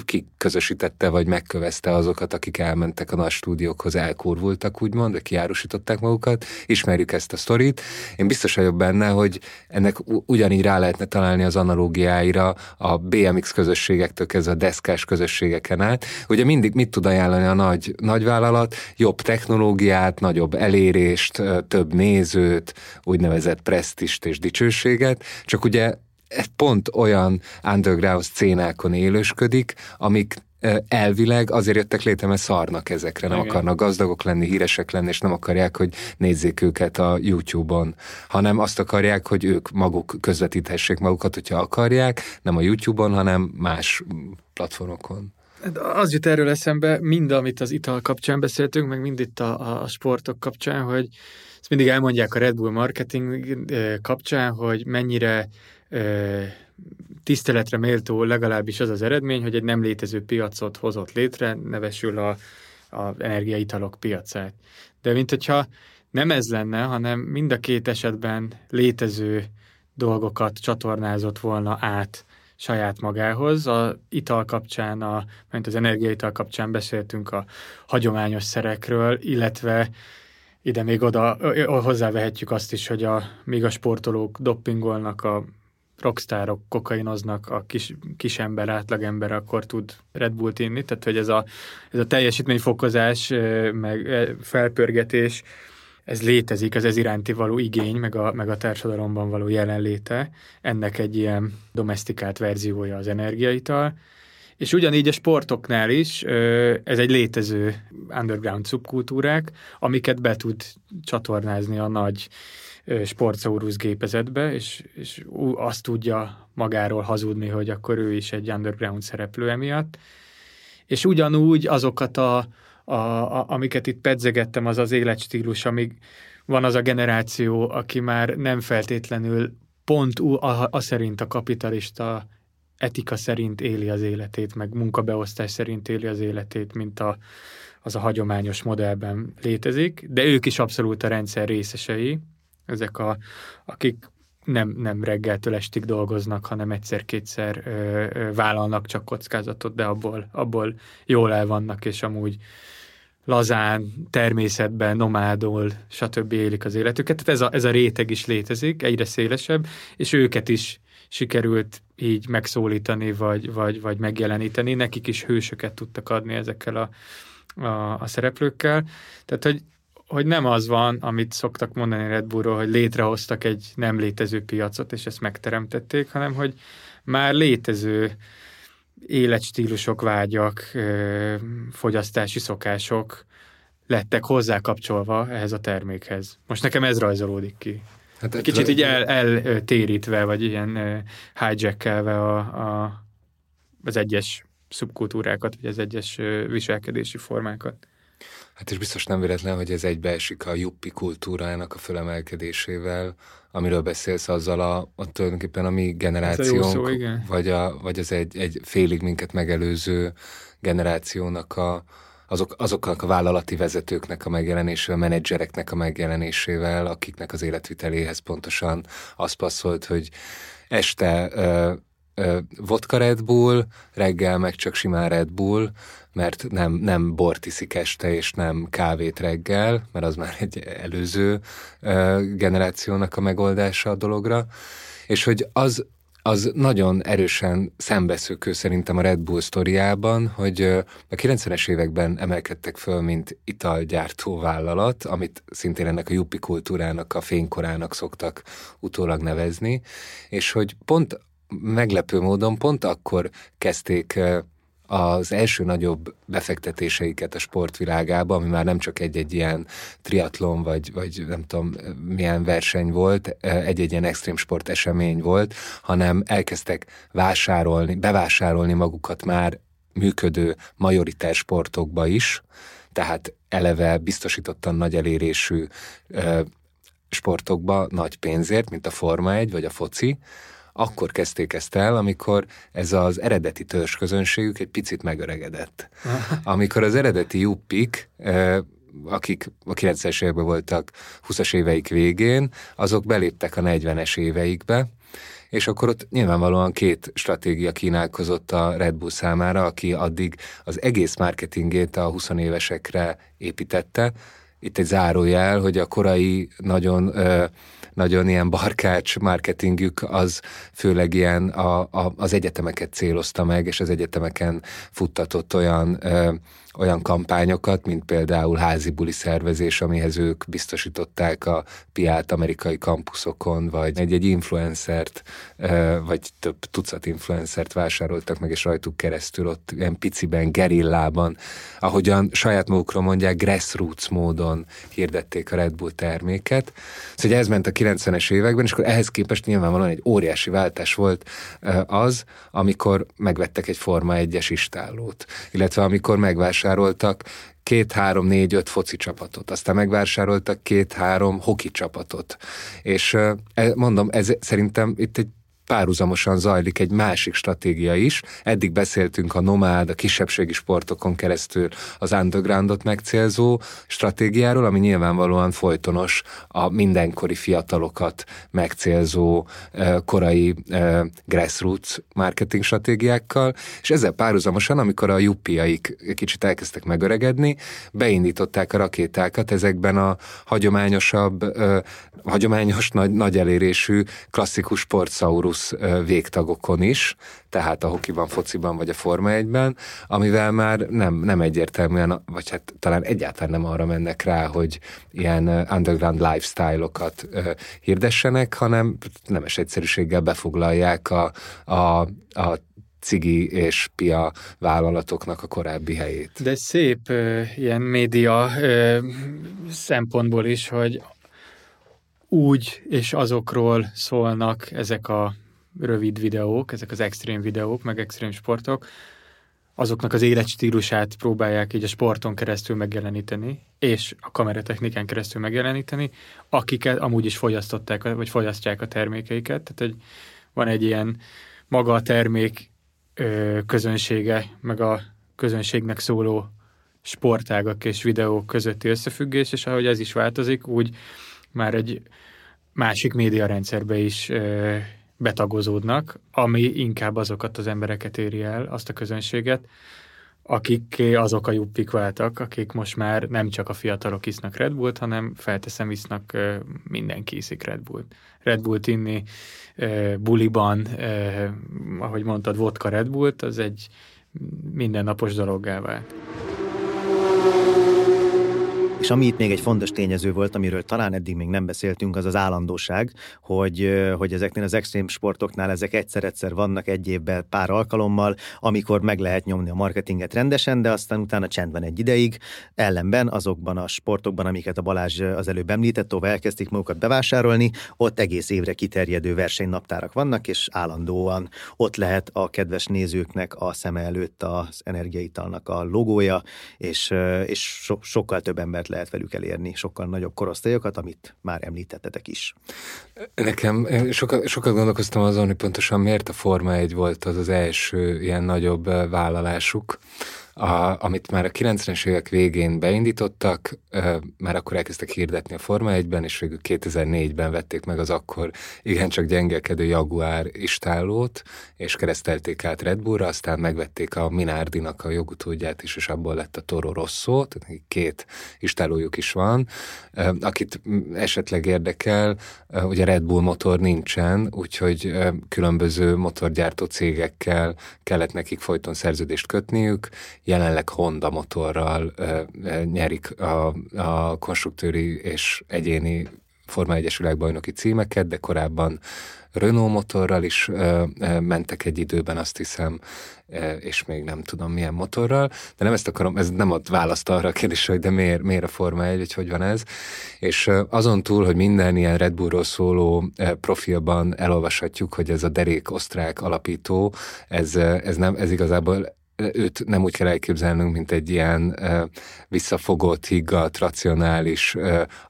kiközösítette, vagy megkövezte azokat, akik elmentek a nagy stúdiókhoz, elkurvultak, úgymond, vagy kiárusították magukat. Ismerjük ezt a sztorit. Én biztos vagyok benne, hogy ennek ugyanígy rá lehetne találni az analógiáira a BMX közösségektől kezdve a deszkás közösségeken át. Ugye mindig mit tud ajánlani a nagy, nagy vállalat? Jobb technológiát, nagyobb elérést, több nézőt, úgynevezett presztist és dicsőséget, csak ugye pont olyan underground szcénákon élősködik, amik elvileg azért jöttek létre, mert szarnak ezekre, nem Igen. akarnak gazdagok lenni, híresek lenni, és nem akarják, hogy nézzék őket a YouTube-on, hanem azt akarják, hogy ők maguk közvetíthessék magukat, hogyha akarják, nem a YouTube-on, hanem más platformokon. Az jut erről eszembe, mind amit az ital kapcsán beszéltünk, meg mind itt a, a sportok kapcsán, hogy ezt mindig elmondják a Red Bull marketing kapcsán, hogy mennyire tiszteletre méltó legalábbis az az eredmény, hogy egy nem létező piacot hozott létre, nevesül a, a energiaitalok piacát. De mint hogyha nem ez lenne, hanem mind a két esetben létező dolgokat csatornázott volna át saját magához. A ital kapcsán, a, mint az energiaital kapcsán beszéltünk a hagyományos szerekről, illetve ide még oda hozzávehetjük azt is, hogy a, míg a sportolók doppingolnak a rockstárok kokainoznak, a kis, kis ember, átlagember akkor tud Red Bullt inni, tehát hogy ez a, ez a teljesítményfokozás, meg felpörgetés, ez létezik, az ez iránti való igény, meg a, meg a társadalomban való jelenléte, ennek egy ilyen domestikált verziója az energiaital, és ugyanígy a sportoknál is ez egy létező underground szubkultúrák, amiket be tud csatornázni a nagy sportszaurusz gépezetbe, és, és azt tudja magáról hazudni, hogy akkor ő is egy underground szereplő emiatt. És ugyanúgy azokat a, a, a, amiket itt pedzegettem, az az életstílus, amíg van az a generáció, aki már nem feltétlenül pont a, a szerint a kapitalista etika szerint éli az életét, meg munkabeosztás szerint éli az életét, mint a, az a hagyományos modellben létezik, de ők is abszolút a rendszer részesei, ezek a, akik nem, nem reggeltől estig dolgoznak, hanem egyszer-kétszer ö, ö, vállalnak csak kockázatot, de abból, abból jól el vannak, és amúgy lazán, természetben, nomádol, stb. élik az életüket. Tehát ez a, ez a réteg is létezik, egyre szélesebb, és őket is sikerült így megszólítani, vagy, vagy, vagy megjeleníteni. Nekik is hősöket tudtak adni ezekkel a, a, a szereplőkkel. Tehát, hogy, hogy nem az van, amit szoktak mondani Red Bullról, hogy létrehoztak egy nem létező piacot, és ezt megteremtették, hanem hogy már létező életstílusok, vágyak, fogyasztási szokások lettek hozzá kapcsolva ehhez a termékhez. Most nekem ez rajzolódik ki. Hát Kicsit így el, eltérítve, vagy ilyen hijackelve a, a, az egyes szubkultúrákat, vagy az egyes viselkedési formákat. Hát és biztos nem véletlen, hogy ez egybeesik a juppi kultúrának a fölemelkedésével, amiről beszélsz azzal a, a tulajdonképpen a mi generációnk, a szó, vagy, a, vagy az egy, egy félig minket megelőző generációnak a, azok, azoknak a vállalati vezetőknek a megjelenésével, a menedzsereknek a megjelenésével, akiknek az életviteléhez pontosan az passzolt, hogy este ö, ö, vodka Red Bull, reggel meg csak simán Red Bull, mert nem, nem bort iszik este, és nem kávét reggel, mert az már egy előző generációnak a megoldása a dologra, és hogy az, az nagyon erősen szembeszökő szerintem a Red Bull sztoriában, hogy a 90-es években emelkedtek föl, mint italgyártó vállalat, amit szintén ennek a juppi kultúrának, a fénykorának szoktak utólag nevezni, és hogy pont meglepő módon pont akkor kezdték az első nagyobb befektetéseiket a sportvilágába, ami már nem csak egy-egy ilyen triatlon, vagy, vagy nem tudom milyen verseny volt, egy-egy ilyen extrém sport esemény volt, hanem elkezdtek vásárolni, bevásárolni magukat már működő majoritás sportokba is, tehát eleve biztosítottan nagy elérésű sportokba nagy pénzért, mint a Forma 1 vagy a foci, akkor kezdték ezt el, amikor ez az eredeti közönségük egy picit megöregedett. amikor az eredeti juppik, akik a 90-es években voltak 20-as éveik végén, azok beléptek a 40-es éveikbe, és akkor ott nyilvánvalóan két stratégia kínálkozott a Red Bull számára, aki addig az egész marketingét a 20 évesekre építette. Itt egy zárójel, hogy a korai nagyon nagyon ilyen barkács marketingük az főleg ilyen a, a, az egyetemeket célozta meg, és az egyetemeken futtatott olyan ö, olyan kampányokat, mint például házi buli szervezés, amihez ők biztosították a piát amerikai kampuszokon, vagy egy-egy influencert, vagy több tucat influencert vásároltak meg, és rajtuk keresztül ott ilyen piciben, gerillában, ahogyan saját magukról mondják, grassroots módon hirdették a Red Bull terméket. Szóval ez ment a 90-es években, és akkor ehhez képest nyilvánvalóan egy óriási váltás volt az, amikor megvettek egy Forma 1-es istállót, illetve amikor megvásárolták megvásároltak két, három, négy, öt foci csapatot, aztán megvásároltak két, három hoki csapatot. És e, mondom, ez szerintem itt egy párhuzamosan zajlik egy másik stratégia is. Eddig beszéltünk a nomád, a kisebbségi sportokon keresztül az undergroundot megcélzó stratégiáról, ami nyilvánvalóan folytonos a mindenkori fiatalokat megcélzó korai grassroots marketing stratégiákkal, és ezzel párhuzamosan, amikor a juppiaik kicsit elkezdtek megöregedni, beindították a rakétákat ezekben a hagyományosabb, hagyományos, nagy, nagy elérésű klasszikus sportsaurus plusz végtagokon is, tehát a hokiban, fociban vagy a Forma 1-ben, amivel már nem, nem egyértelműen, vagy hát talán egyáltalán nem arra mennek rá, hogy ilyen underground lifestyle-okat hirdessenek, hanem nemes egyszerűséggel befoglalják a, a, a cigi és pia vállalatoknak a korábbi helyét. De szép ilyen média szempontból is, hogy úgy és azokról szólnak ezek a rövid videók, ezek az extrém videók, meg extrém sportok, azoknak az életstílusát próbálják így a sporton keresztül megjeleníteni, és a kameratechnikán keresztül megjeleníteni, akiket amúgy is fogyasztották, vagy fogyasztják a termékeiket. Tehát egy, van egy ilyen maga a termék ö, közönsége, meg a közönségnek szóló sportágak és videók közötti összefüggés, és ahogy ez is változik, úgy már egy másik médiarendszerbe is ö, betagozódnak, ami inkább azokat az embereket éri el, azt a közönséget, akik azok a juppik váltak, akik most már nem csak a fiatalok isznak Red Bullt, hanem felteszem isznak mindenki iszik Red Bullt. Red Bullt inni buliban, ahogy mondtad, vodka Red Bullt, az egy mindennapos dologgá vált. És ami itt még egy fontos tényező volt, amiről talán eddig még nem beszéltünk, az az állandóság, hogy, hogy ezeknél az extrém sportoknál ezek egyszer-egyszer vannak egy évben pár alkalommal, amikor meg lehet nyomni a marketinget rendesen, de aztán utána csend van egy ideig. Ellenben azokban a sportokban, amiket a Balázs az előbb említett, tovább elkezdték magukat bevásárolni, ott egész évre kiterjedő versenynaptárak vannak, és állandóan ott lehet a kedves nézőknek a szeme előtt az energiaitalnak a logója, és, és so, sokkal több embert lehet velük elérni sokkal nagyobb korosztályokat, amit már említettetek is. Nekem sokat, sokat gondolkoztam azon, hogy pontosan miért a Forma 1 volt az az első ilyen nagyobb vállalásuk, a, amit már a 90-es évek végén beindítottak, már akkor elkezdtek hirdetni a Forma 1-ben, és végül 2004-ben vették meg az akkor igencsak gyengelkedő Jaguar istálót, és keresztelték át Red Bullra, aztán megvették a Minardinak a jogutódját is, és abból lett a Toro Rosso, tehát két istálójuk is van. Akit esetleg érdekel, hogy a Red Bull motor nincsen, úgyhogy különböző motorgyártó cégekkel kellett nekik folyton szerződést kötniük, jelenleg Honda motorral ö, ö, nyerik a, a konstruktőri és egyéni Forma 1-es világbajnoki címeket, de korábban Renault motorral is ö, ö, mentek egy időben, azt hiszem, ö, és még nem tudom milyen motorral, de nem ezt akarom, ez nem ad választ arra a kérdésre, hogy de miért, miért a Forma 1, hogy hogy van ez. És ö, azon túl, hogy minden ilyen Red Bullról szóló ö, profilban elolvashatjuk, hogy ez a derék osztrák alapító, ez, ez, nem, ez igazából őt nem úgy kell elképzelnünk, mint egy ilyen visszafogott, higgadt, racionális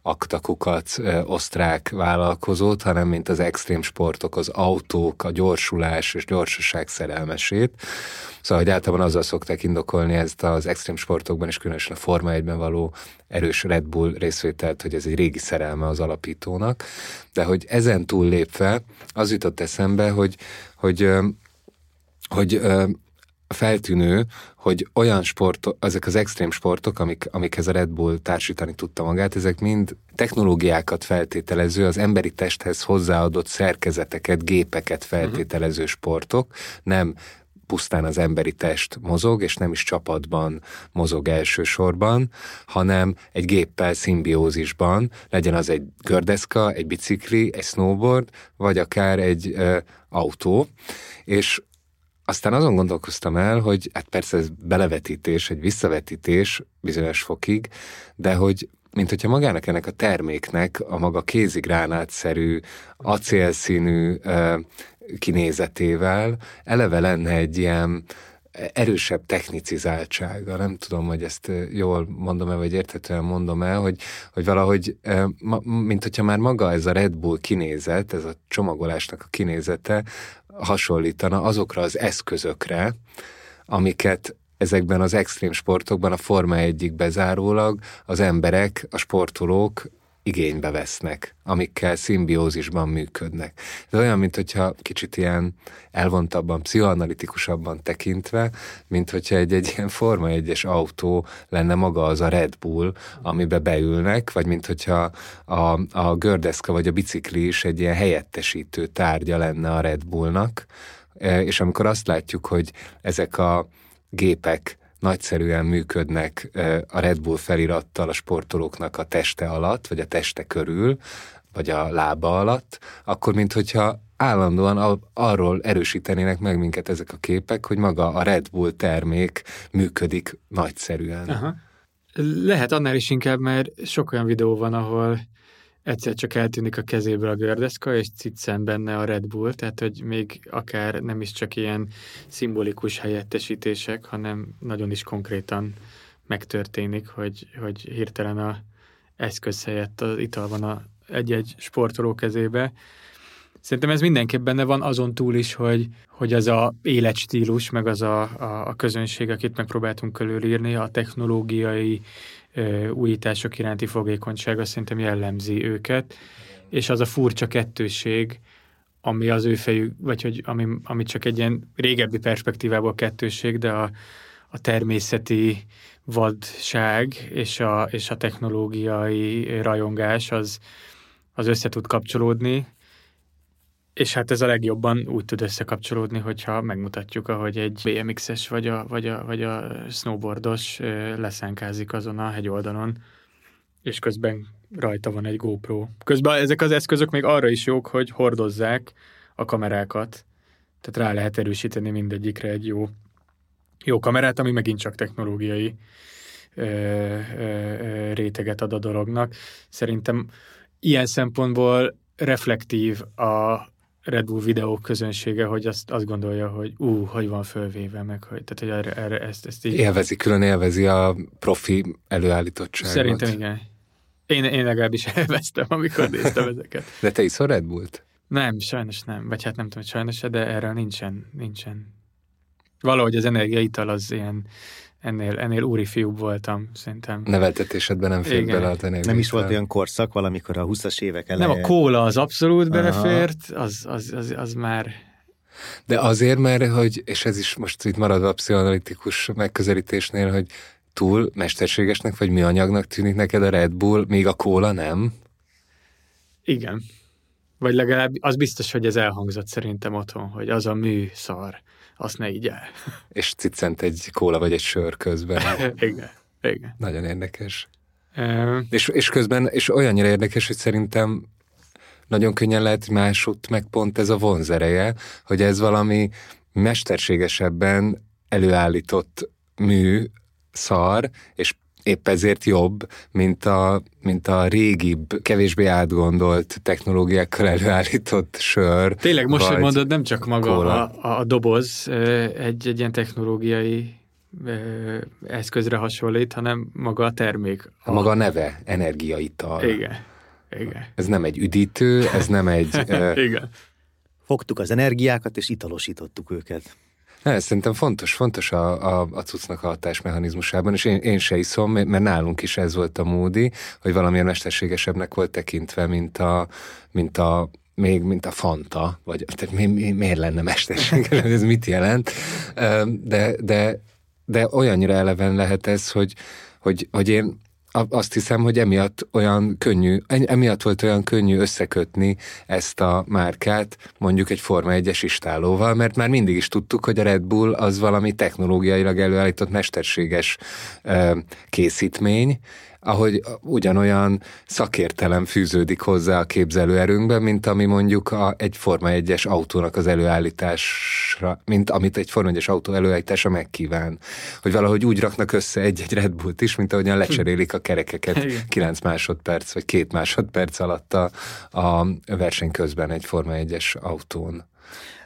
aktakukat osztrák vállalkozót, hanem mint az extrém sportok, az autók, a gyorsulás és gyorsaság szerelmesét. Szóval, hogy általában azzal szokták indokolni ezt az extrém sportokban, és különösen a Forma 1-ben való erős Red Bull részvételt, hogy ez egy régi szerelme az alapítónak. De hogy ezen túl lépve, az jutott eszembe, hogy, hogy hogy feltűnő, hogy olyan sport, ezek az extrém sportok, amik, amikhez a Red Bull társítani tudta magát, ezek mind technológiákat feltételező, az emberi testhez hozzáadott szerkezeteket, gépeket feltételező sportok, nem pusztán az emberi test mozog, és nem is csapatban mozog elsősorban, hanem egy géppel szimbiózisban, legyen az egy gördeszka, egy bicikli, egy snowboard, vagy akár egy ö, autó, és aztán azon gondolkoztam el, hogy hát persze ez belevetítés, egy visszavetítés bizonyos fokig, de hogy mint hogyha magának ennek a terméknek a maga kézigránátszerű, acélszínű uh, kinézetével eleve lenne egy ilyen erősebb technicizáltsága. Nem tudom, hogy ezt jól mondom-e, vagy érthetően mondom el, hogy, hogy valahogy, mint hogyha már maga ez a Red Bull kinézet, ez a csomagolásnak a kinézete, hasonlítana azokra az eszközökre, amiket ezekben az extrém sportokban a Forma egyik bezárólag az emberek, a sportolók igénybe vesznek, amikkel szimbiózisban működnek. Ez olyan, mint hogyha kicsit ilyen elvontabban, pszichoanalitikusabban tekintve, mint hogyha egy, egy ilyen Forma egyes autó lenne maga az a Red Bull, amibe beülnek, vagy mint hogyha a, a gördeszka vagy a bicikli is egy ilyen helyettesítő tárgya lenne a Red Bullnak, e, és amikor azt látjuk, hogy ezek a gépek nagyszerűen működnek a Red Bull felirattal a sportolóknak a teste alatt, vagy a teste körül, vagy a lába alatt, akkor minthogyha állandóan arról erősítenének meg minket ezek a képek, hogy maga a Red Bull termék működik nagyszerűen. Aha. Lehet annál is inkább, mert sok olyan videó van, ahol egyszer csak eltűnik a kezéből a gördeszka, és ciccen benne a Red Bull, tehát hogy még akár nem is csak ilyen szimbolikus helyettesítések, hanem nagyon is konkrétan megtörténik, hogy, hogy hirtelen a eszköz helyett az ital van a egy-egy sportoló kezébe. Szerintem ez mindenképp benne van, azon túl is, hogy, hogy az a életstílus, meg az a, a, a közönség, akit megpróbáltunk körülírni, a technológiai újítások iránti fogékonyság, azt szerintem jellemzi őket, és az a furcsa kettőség, ami az ő fejük, vagy hogy ami, ami csak egy ilyen régebbi perspektívából kettőség, de a, a természeti vadság és a, és a technológiai rajongás az, az össze tud kapcsolódni, és hát ez a legjobban úgy tud összekapcsolódni, hogyha megmutatjuk, ahogy egy BMX-es vagy a, vagy a, vagy a snowboardos leszánkázik azon a hegyoldalon, és közben rajta van egy GoPro. Közben ezek az eszközök még arra is jók, hogy hordozzák a kamerákat, tehát rá lehet erősíteni mindegyikre egy jó, jó kamerát, ami megint csak technológiai ö, ö, réteget ad a dolognak. Szerintem ilyen szempontból reflektív a Red Bull videók közönsége, hogy azt, azt gondolja, hogy ú, hogy van fölvéve, meg hogy, tehát, hogy erre, erre ezt, ezt így... Élvezi, külön élvezi a profi előállítottságot. Szerintem igen. Én, én legalábbis (laughs) elvesztem, amikor néztem ezeket. De te iszol Red Bullt? Nem, sajnos nem. Vagy hát nem tudom, hogy sajnos, de erre nincsen, nincsen. Valahogy az energiaital az ilyen ennél, ennél úri fiúbb voltam, szerintem. Neveltetésedben nem fér bele a te Nem is volt olyan korszak valamikor a 20-as évek eleje. Nem, a kóla az abszolút belefért, az, az, az, az már... De azért, mert, hogy, és ez is most itt marad a pszichoanalitikus megközelítésnél, hogy túl mesterségesnek vagy műanyagnak tűnik neked a Red Bull, még a kóla nem? Igen. Vagy legalább az biztos, hogy ez elhangzott szerintem otthon, hogy az a mű szar azt ne így el. És ciccent egy kóla vagy egy sör közben. (laughs) igen, igen. Nagyon érdekes. Um, és, és közben, és olyannyira érdekes, hogy szerintem nagyon könnyen lehet másút meg pont ez a vonzereje, hogy ez valami mesterségesebben előállított mű, szar, és épp ezért jobb, mint a, mint a régibb, kevésbé átgondolt technológiákkal előállított sör. Tényleg most, hogy mondod, nem csak maga a, a doboz egy, egy ilyen technológiai eszközre hasonlít, hanem maga a termék. A... Maga a neve, energiaital. Igen. Igen. Ez nem egy üdítő, ez nem egy... (laughs) Igen. Fogtuk az energiákat, és italosítottuk őket. Ne, szerintem fontos, fontos a, a, a cuccnak a hatásmechanizmusában, és én, én se iszom, mert nálunk is ez volt a módi, hogy valamilyen mesterségesebbnek volt tekintve, mint a, mint a még mint a Fanta, vagy tehát mi, mi, miért lenne mesterséges, ez mit jelent, de, de, de olyannyira eleven lehet ez, hogy, hogy, hogy én azt hiszem, hogy emiatt olyan könnyű, emiatt volt olyan könnyű összekötni ezt a márkát mondjuk egy Forma 1-es istálóval, mert már mindig is tudtuk, hogy a Red Bull az valami technológiailag előállított mesterséges készítmény, ahogy ugyanolyan szakértelem fűződik hozzá a képzelőerőnkben, mint ami mondjuk a, egy Forma 1-es autónak az előállításra, mint amit egy Forma 1-es autó előállítása megkíván. Hogy valahogy úgy raknak össze egy-egy Red Bullt is, mint ahogyan lecserélik a kerekeket 9 másodperc vagy 2 másodperc alatt a, a verseny közben egy Forma 1-es autón.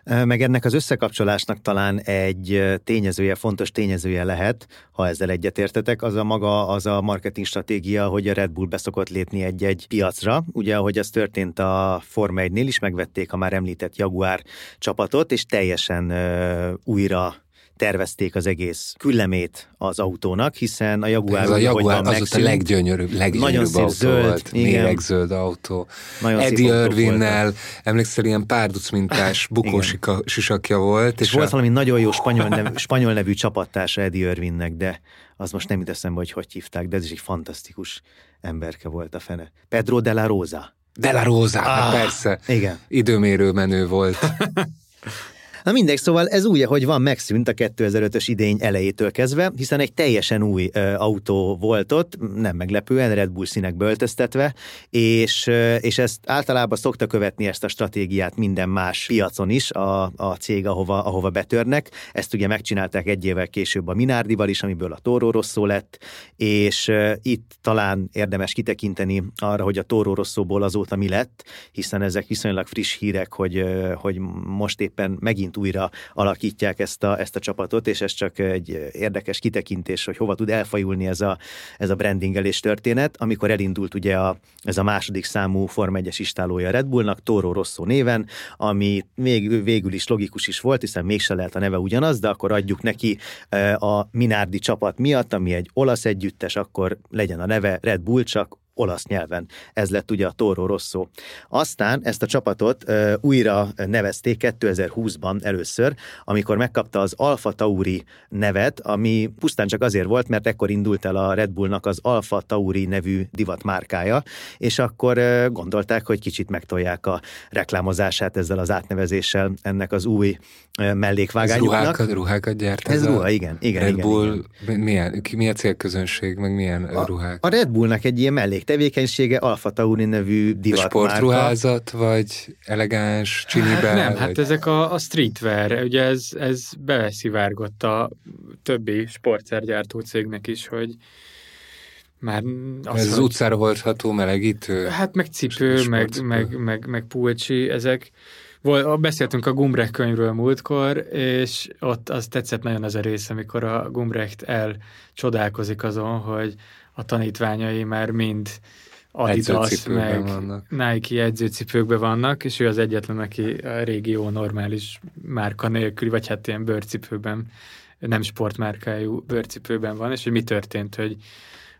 Meg ennek az összekapcsolásnak talán egy tényezője, fontos tényezője lehet, ha ezzel egyetértetek, az a maga, az a marketing stratégia, hogy a Red Bull beszokott lépni egy-egy piacra. Ugye, ahogy az történt a Forma 1-nél is, megvették a már említett Jaguar csapatot, és teljesen újra tervezték az egész küllemét az autónak, hiszen a Jaguar... Ez a Jaguar az ott a leggyönyörűbb, leggyönyörűbb nagyon autó zöld, volt, méregzöld autó. Nagyon Eddie Irvinnel, emlékszel, ilyen párducmintás bukósisakja volt. És, és volt a... valami nagyon jó spanyol, nev, spanyol nevű csapattársa Eddie Irvinnek, de az most nem jut eszembe, hogy hogy hívták, de ez is egy fantasztikus emberke volt a fene. Pedro de la Rosa. De la Rosa, hát ah, persze. Igen. Időmérő menő volt. (laughs) Na mindegy, szóval ez úgy, hogy van, megszűnt a 2005-ös idény elejétől kezdve, hiszen egy teljesen új ö, autó volt ott, nem meglepően, Red Bull színekbe öltöztetve, és, ö, és ezt általában szokta követni ezt a stratégiát minden más piacon is a, a cég, ahova, ahova betörnek. Ezt ugye megcsinálták egy évvel később a Minardival is, amiből a Toro Rosso lett, és ö, itt talán érdemes kitekinteni arra, hogy a Toro Rosszóból azóta mi lett, hiszen ezek viszonylag friss hírek, hogy, hogy most éppen megint újra alakítják ezt a, ezt a csapatot, és ez csak egy érdekes kitekintés, hogy hova tud elfajulni ez a, ez a brandingelés történet, amikor elindult ugye a, ez a második számú Form 1-es istálója Red Bullnak, Toro Rosso néven, ami még, végül is logikus is volt, hiszen mégse lehet a neve ugyanaz, de akkor adjuk neki a Minardi csapat miatt, ami egy olasz együttes, akkor legyen a neve Red Bull, csak olasz nyelven. Ez lett ugye a Toro Rosso. Aztán ezt a csapatot uh, újra nevezték 2020-ban először, amikor megkapta az Alfa Tauri nevet, ami pusztán csak azért volt, mert ekkor indult el a Red Bullnak az Alfa Tauri nevű divatmárkája, és akkor uh, gondolták, hogy kicsit megtolják a reklámozását ezzel az átnevezéssel ennek az új uh, mellékvágányuknak. Ez ruhákat, ruhákat gyárt? Ez, ez ruha, igen. igen Red igen, Bull, igen. Milyen, milyen célközönség, meg milyen a, ruhák? A Red Bullnak egy ilyen mellék tevékenysége Alfa Tauri nevű divatmárka. Sportruházat, vagy elegáns, csinibe? Nem, vagy... hát ezek a, a streetwear, ugye ez, ez beszivárgott a többi sportszergyártó cégnek is, hogy már az, Ez az utcára hordható melegítő? Hát meg cipő, meg, meg, meg, meg pulcsi, ezek Beszéltünk a Gumbrecht könyvről múltkor, és ott az tetszett nagyon az a rész, amikor a Gumbrecht elcsodálkozik azon, hogy a tanítványai már mind Adidas, meg vannak. Nike edzőcipőkben vannak, és ő az egyetlen, aki a régió normális márka nélküli, vagy hát ilyen bőrcipőben, nem sportmárkájú bőrcipőben van, és hogy mi történt, hogy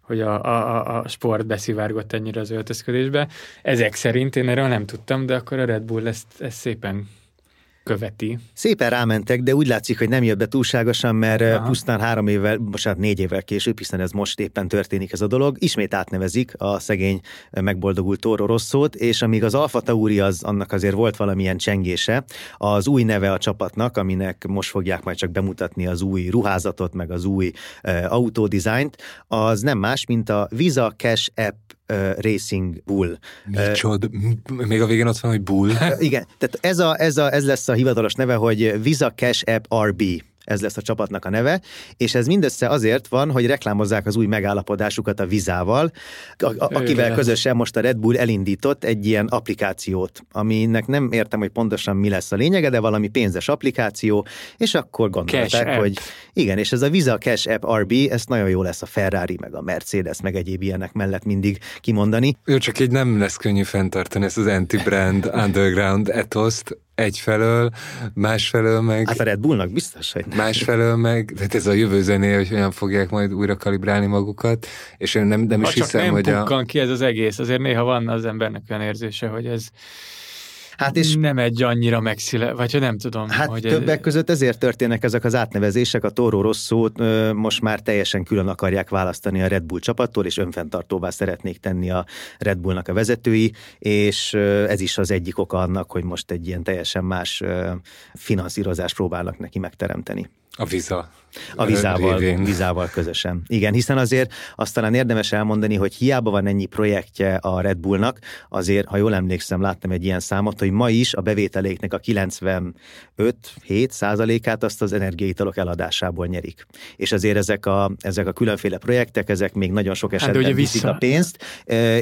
hogy a, a, a sport beszivárgott ennyire az öltözködésbe. Ezek szerint én erről nem tudtam, de akkor a Red Bull ezt, ezt szépen követi. Szépen rámentek, de úgy látszik, hogy nem jött be túlságosan, mert Aha. pusztán három évvel, bocsánat, négy évvel később, hiszen ez most éppen történik ez a dolog, ismét átnevezik a szegény megboldogult Toro Rosszót, és amíg az Alfa Tauri az, annak azért volt valamilyen csengése, az új neve a csapatnak, aminek most fogják majd csak bemutatni az új ruházatot, meg az új uh, autódizájnt, az nem más, mint a Visa Cash App uh, Racing Bull. Micsod, uh, még a végén ott van, hogy Bull. igen, tehát ez, a, ez, a, ez lesz a hivatalos neve, hogy Visa Cash App RB ez lesz a csapatnak a neve, és ez mindössze azért van, hogy reklámozzák az új megállapodásukat a Vizával, akivel közösen most a Red Bull elindított egy ilyen applikációt, aminek nem értem, hogy pontosan mi lesz a lényege, de valami pénzes applikáció, és akkor gondolták, hogy igen, és ez a Visa Cash App RB, ez nagyon jó lesz a Ferrari, meg a Mercedes, meg egyéb ilyenek mellett mindig kimondani. Ő csak így nem lesz könnyű fenntartani ezt az anti-brand (laughs) underground etoszt, egyfelől, másfelől meg... Hát a Red Bullnak biztos, hogy nem. Másfelől meg, tehát ez a jövő zené, hogy olyan fogják majd újra kalibrálni magukat, és én nem, nem is hiszem, nem hogy a... ki ez az egész, azért néha van az embernek olyan érzése, hogy ez Hát és nem egy annyira megszile, vagy nem tudom. Hát hogy többek ez... között ezért történnek ezek az átnevezések, a Toro Rosso most már teljesen külön akarják választani a Red Bull csapattól, és önfenntartóvá szeretnék tenni a Red Bullnak a vezetői, és ez is az egyik oka annak, hogy most egy ilyen teljesen más finanszírozást próbálnak neki megteremteni. A Visa. A vizával, vizával közösen. Igen, hiszen azért azt talán érdemes elmondani, hogy hiába van ennyi projektje a Red Bullnak, azért, ha jól emlékszem, láttam egy ilyen számot, hogy ma is a bevételéknek a 95-7 százalékát azt az energiaitalok eladásából nyerik. És azért ezek a, ezek a különféle projektek, ezek még nagyon sok hát, esetben hát, viszik a pénzt,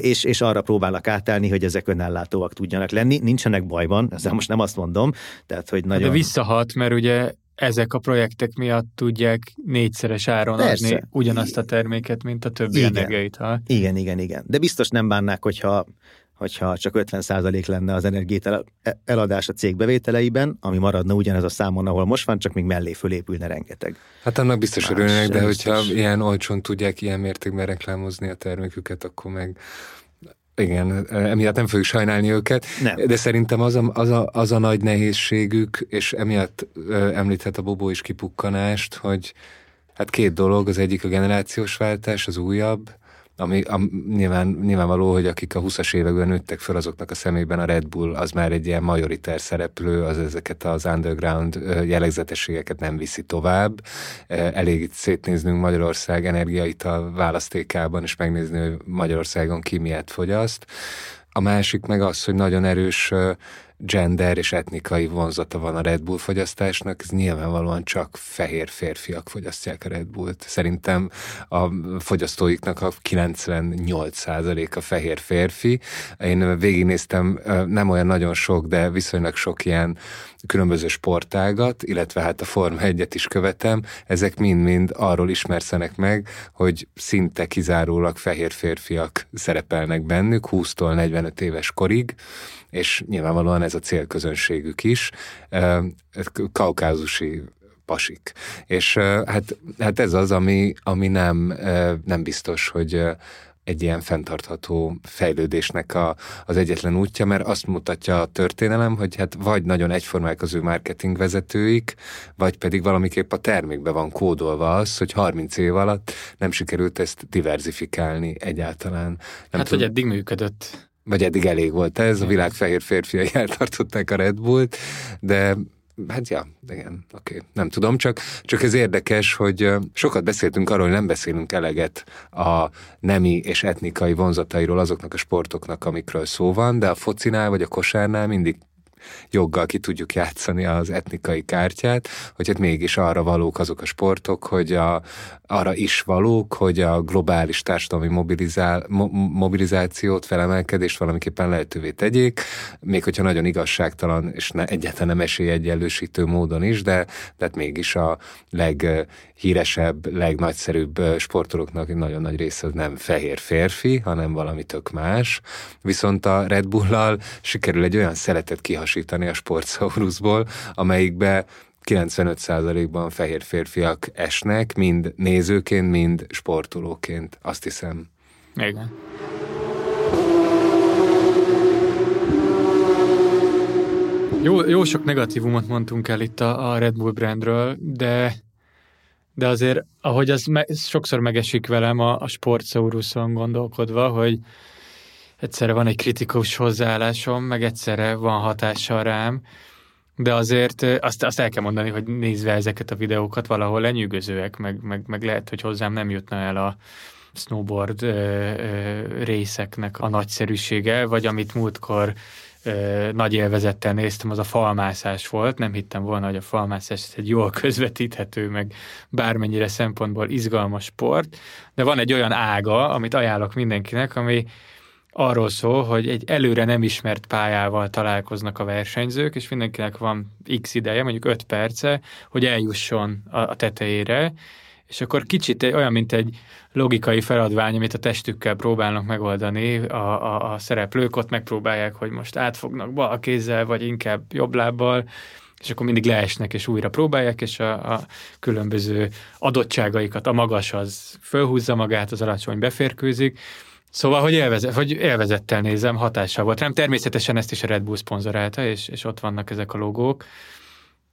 és, és arra próbálnak átállni, hogy ezek önellátóak tudjanak lenni. Nincsenek bajban, ezzel most nem azt mondom. Tehát, hogy nagyon... De visszahat, mert ugye ezek a projektek miatt tudják négyszeres áron Persze. adni ugyanazt a terméket, mint a többi igen. energiaital. Igen, igen, igen. De biztos nem bánnák, hogyha hogyha csak 50% lenne az energiát eladás a cég bevételeiben, ami maradna ugyanez a számon, ahol most van, csak még mellé fölépülne rengeteg. Hát annak biztos örülnek, de hogyha biztos. ilyen olcsón tudják ilyen mértékben reklámozni a terméküket, akkor meg igen, emiatt nem fogjuk sajnálni őket, nem. de szerintem az a, az, a, az a nagy nehézségük, és emiatt említhet a Bobó is kipukkanást, hogy hát két dolog, az egyik a generációs váltás, az újabb, ami a, nyilván, nyilvánvaló, hogy akik a 20-as években nőttek fel, azoknak a szemében a Red Bull az már egy ilyen majoriter szereplő, az ezeket az underground jellegzetességeket nem viszi tovább. Elég itt szétnéznünk Magyarország energiaital választékában, és megnézni, hogy Magyarországon ki miért fogyaszt. A másik meg az, hogy nagyon erős gender és etnikai vonzata van a Red Bull fogyasztásnak, ez nyilvánvalóan csak fehér férfiak fogyasztják a Red Bullt. Szerintem a fogyasztóiknak a 98% a fehér férfi. Én végignéztem nem olyan nagyon sok, de viszonylag sok ilyen különböző sportágat, illetve hát a Forma 1-et is követem, ezek mind-mind arról ismerszenek meg, hogy szinte kizárólag fehér férfiak szerepelnek bennük 20-tól 45 éves korig, és nyilvánvalóan ez a célközönségük is, kaukázusi pasik. És hát, hát ez az, ami, ami nem, nem biztos, hogy egy ilyen fenntartható fejlődésnek a, az egyetlen útja, mert azt mutatja a történelem, hogy hát vagy nagyon egyformák az ő marketing vezetőik, vagy pedig valamiképp a termékbe van kódolva az, hogy 30 év alatt nem sikerült ezt diversifikálni egyáltalán. Nem hát, tudom, hogy eddig működött vagy eddig elég volt ez, a világ fehér férfiai (laughs) eltartották a Red Bullt, de Hát ja, igen, oké, okay. nem tudom, csak, csak ez érdekes, hogy sokat beszéltünk arról, hogy nem beszélünk eleget a nemi és etnikai vonzatairól azoknak a sportoknak, amikről szó van, de a focinál vagy a kosárnál mindig joggal ki tudjuk játszani az etnikai kártyát, hogy hát mégis arra valók azok a sportok, hogy a, arra is valók, hogy a globális társadalmi mobilizál, mo, mobilizációt, felemelkedést valamiképpen lehetővé tegyék, még hogyha nagyon igazságtalan és ne, egyáltalán nem esélyegyenlősítő módon is, de, de hát mégis a leghíresebb, legnagyszerűbb sportolóknak nagyon nagy része nem fehér férfi, hanem valami tök más. Viszont a Red Bull-lal sikerül egy olyan szeletet kihasítani a sportszauruszból, amelyikbe 95%-ban fehér férfiak esnek, mind nézőként, mind sportolóként, azt hiszem. Igen. Jó, jó sok negatívumot mondtunk el itt a, a Red Bull brandről, de de azért, ahogy az me, sokszor megesik velem a, a sportszauruszon gondolkodva, hogy egyszerre van egy kritikus hozzáállásom, meg egyszerre van hatással rám, de azért azt, azt el kell mondani, hogy nézve ezeket a videókat valahol lenyűgözőek, meg, meg, meg lehet, hogy hozzám nem jutna el a snowboard ö, ö, részeknek a nagyszerűsége, vagy amit múltkor ö, nagy élvezettel néztem, az a falmászás volt. Nem hittem volna, hogy a falmászás egy jól közvetíthető, meg bármennyire szempontból izgalmas sport, de van egy olyan ága, amit ajánlok mindenkinek, ami arról szól, hogy egy előre nem ismert pályával találkoznak a versenyzők, és mindenkinek van x ideje, mondjuk 5 perce, hogy eljusson a, tetejére, és akkor kicsit olyan, mint egy logikai feladvány, amit a testükkel próbálnak megoldani a, a, a szereplők, ott megpróbálják, hogy most átfognak bal kézzel, vagy inkább jobb lábbal, és akkor mindig leesnek, és újra próbálják, és a, a különböző adottságaikat, a magas az fölhúzza magát, az alacsony beférkőzik, Szóval, hogy, élvezet, hogy élvezettel nézem, hatással volt rám. Természetesen ezt is a Red Bull szponzorálta, és, és ott vannak ezek a logók.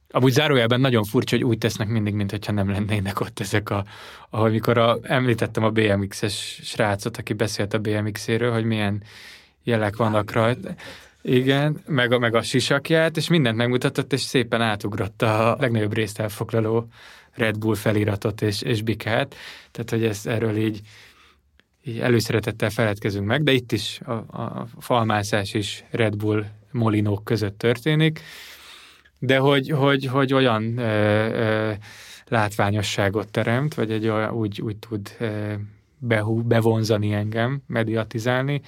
Amúgy zárójelben nagyon furcsa, hogy úgy tesznek mindig, mintha nem lennének ott ezek a, ahogy mikor a, említettem a BMX-es srácot, aki beszélt a BMX-éről, hogy milyen jelek vannak rajta. Igen, meg a, meg a sisakját, és mindent megmutatott, és szépen átugrotta a legnagyobb részt elfoglaló Red Bull feliratot és, és bikát. Tehát, hogy ez erről így így előszeretettel feledkezünk meg, de itt is a, a falmászás is Red Bull molinók között történik, de hogy, hogy, hogy olyan ö, ö, látványosságot teremt, vagy egy olyan, úgy, úgy tud ö, behú, bevonzani engem, mediatizálni,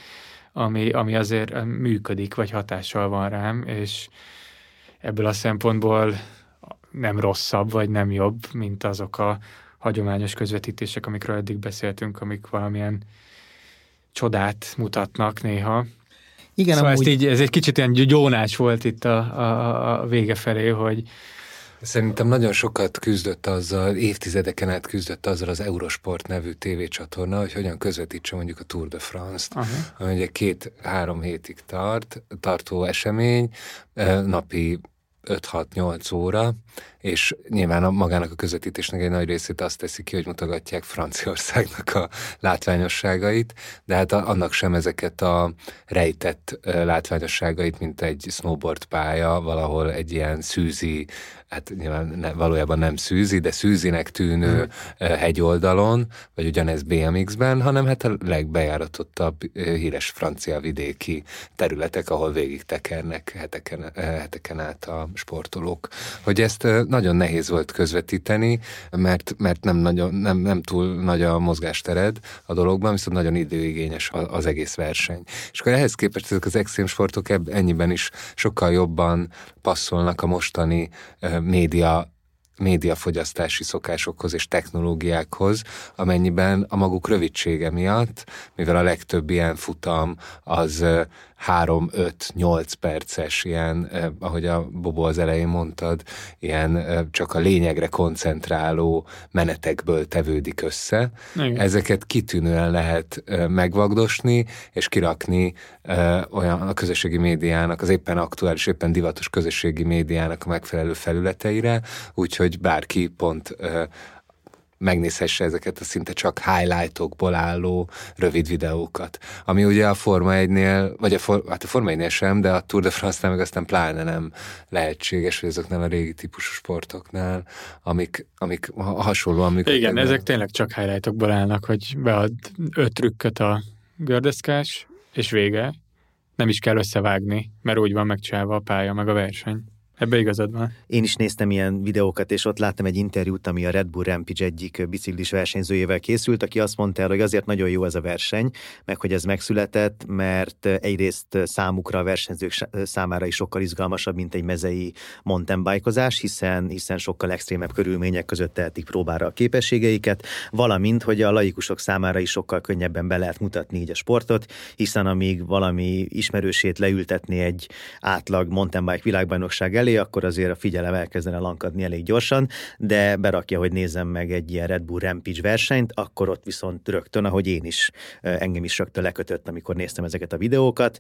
ami, ami azért működik, vagy hatással van rám, és ebből a szempontból nem rosszabb, vagy nem jobb, mint azok a hagyományos közvetítések, amikről eddig beszéltünk, amik valamilyen csodát mutatnak néha. Igen, szóval amúgy... így, ez egy kicsit ilyen gyónás volt itt a, a, a vége felé, hogy Szerintem nagyon sokat küzdött azzal, évtizedeken át küzdött azzal az Eurosport nevű tévécsatorna, hogy hogyan közvetítse mondjuk a Tour de France-t, uh-huh. ami ugye két-három hétig tart, tartó esemény, napi 5-6-8 óra, és nyilván a, magának a közvetítésnek egy nagy részét azt teszi ki, hogy mutogatják Franciaországnak a látványosságait, de hát annak sem ezeket a rejtett látványosságait, mint egy snowboard pálya, valahol egy ilyen szűzi hát nyilván ne, valójában nem szűzi, de szűzinek tűnő mm. hegyoldalon, vagy ugyanez BMX-ben, hanem hát a legbejáratottabb híres francia vidéki területek, ahol végig tekernek heteken, heteken át a sportolók. Hogy ezt nagyon nehéz volt közvetíteni, mert, mert nem, nagyon, nem, nem túl nagy a mozgástered a dologban, viszont nagyon időigényes az egész verseny. És akkor ehhez képest ezek az extrém sportok ennyiben is sokkal jobban passzolnak a mostani média médiafogyasztási szokásokhoz és technológiákhoz, amennyiben a maguk rövidsége miatt, mivel a legtöbb ilyen futam az 3-5-8 perces, ilyen, eh, ahogy a Bobo az elején mondtad, ilyen eh, csak a lényegre koncentráló menetekből tevődik össze. Igen. Ezeket kitűnően lehet eh, megvagdosni, és kirakni eh, olyan a közösségi médiának, az éppen aktuális, éppen divatos közösségi médiának a megfelelő felületeire, úgyhogy bárki pont eh, megnézhesse ezeket a szinte csak highlightokból álló rövid videókat. Ami ugye a Forma 1-nél, vagy a, for, hát a Forma 1 sem, de a Tour de France-nál meg aztán pláne nem lehetséges, hogy azoknál a régi típusú sportoknál, amik, amik hasonlóan működnek. Igen, ezek tényleg csak highlightokból állnak, hogy bead öt trükköt a gördeszkás, és vége. Nem is kell összevágni, mert úgy van megcsinálva a pálya, meg a verseny. Ebbe igazad van. Én is néztem ilyen videókat, és ott láttam egy interjút, ami a Red Bull Rampage egyik biciklis versenyzőjével készült, aki azt mondta el, hogy azért nagyon jó ez a verseny, meg hogy ez megszületett, mert egyrészt számukra a versenyzők számára is sokkal izgalmasabb, mint egy mezei mountain bike hiszen, hiszen sokkal extrémebb körülmények között tehetik próbára a képességeiket, valamint, hogy a laikusok számára is sokkal könnyebben be lehet mutatni így a sportot, hiszen amíg valami ismerősét leültetni egy átlag mountain bike világbajnokság elé, akkor azért a figyelem elkezdene lankadni elég gyorsan, de berakja, hogy nézem meg egy ilyen Red Bull Rampage versenyt, akkor ott viszont rögtön, ahogy én is, engem is rögtön lekötött, amikor néztem ezeket a videókat,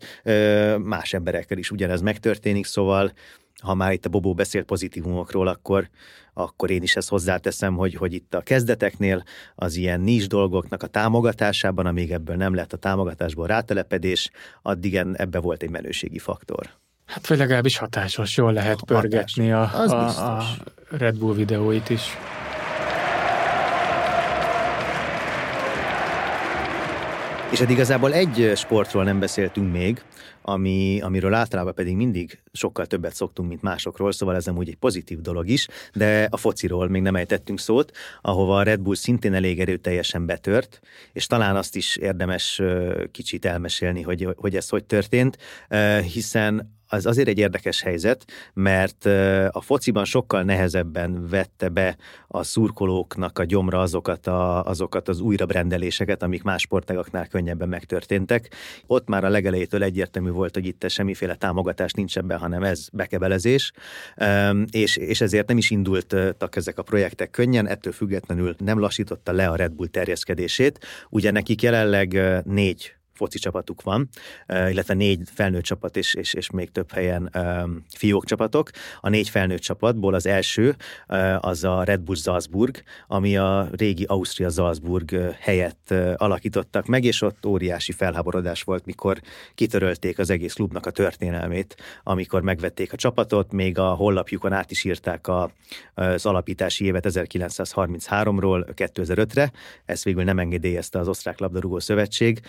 más emberekkel is ugyanez megtörténik, szóval ha már itt a Bobó beszélt pozitívumokról, akkor, akkor én is ezt hozzáteszem, hogy, hogy itt a kezdeteknél az ilyen nincs dolgoknak a támogatásában, amíg ebből nem lett a támogatásból rátelepedés, addig ebbe volt egy menőségi faktor. Hát vagy legalábbis hatásos, jól lehet pörgetni a, a, a Red Bull videóit is. És hát igazából egy sportról nem beszéltünk még, ami, amiről általában pedig mindig sokkal többet szoktunk, mint másokról, szóval ez úgy egy pozitív dolog is, de a fociról még nem ejtettünk szót, ahova a Red Bull szintén elég erőteljesen betört, és talán azt is érdemes kicsit elmesélni, hogy, hogy ez hogy történt, hiszen az azért egy érdekes helyzet, mert a fociban sokkal nehezebben vette be a szurkolóknak a gyomra azokat, a, azokat az újrabrendeléseket, amik más sportágaknál könnyebben megtörténtek. Ott már a legelejétől egyértelmű volt, hogy itt semmiféle támogatás nincs ebben, hanem ez bekebelezés, és, és ezért nem is indultak ezek a projektek könnyen, ettől függetlenül nem lassította le a Red Bull terjeszkedését. Ugye nekik jelenleg négy foci csapatuk van, illetve négy felnőtt csapat és, és, és még több helyen fiók csapatok. A négy felnőtt csapatból az első az a Red Bull Salzburg, ami a régi Ausztria Salzburg helyett alakítottak meg, és ott óriási felháborodás volt, mikor kitörölték az egész klubnak a történelmét, amikor megvették a csapatot, még a hollapjukon át is írták a, az alapítási évet 1933-ról 2005-re, ezt végül nem engedélyezte az Osztrák Labdarúgó Szövetség,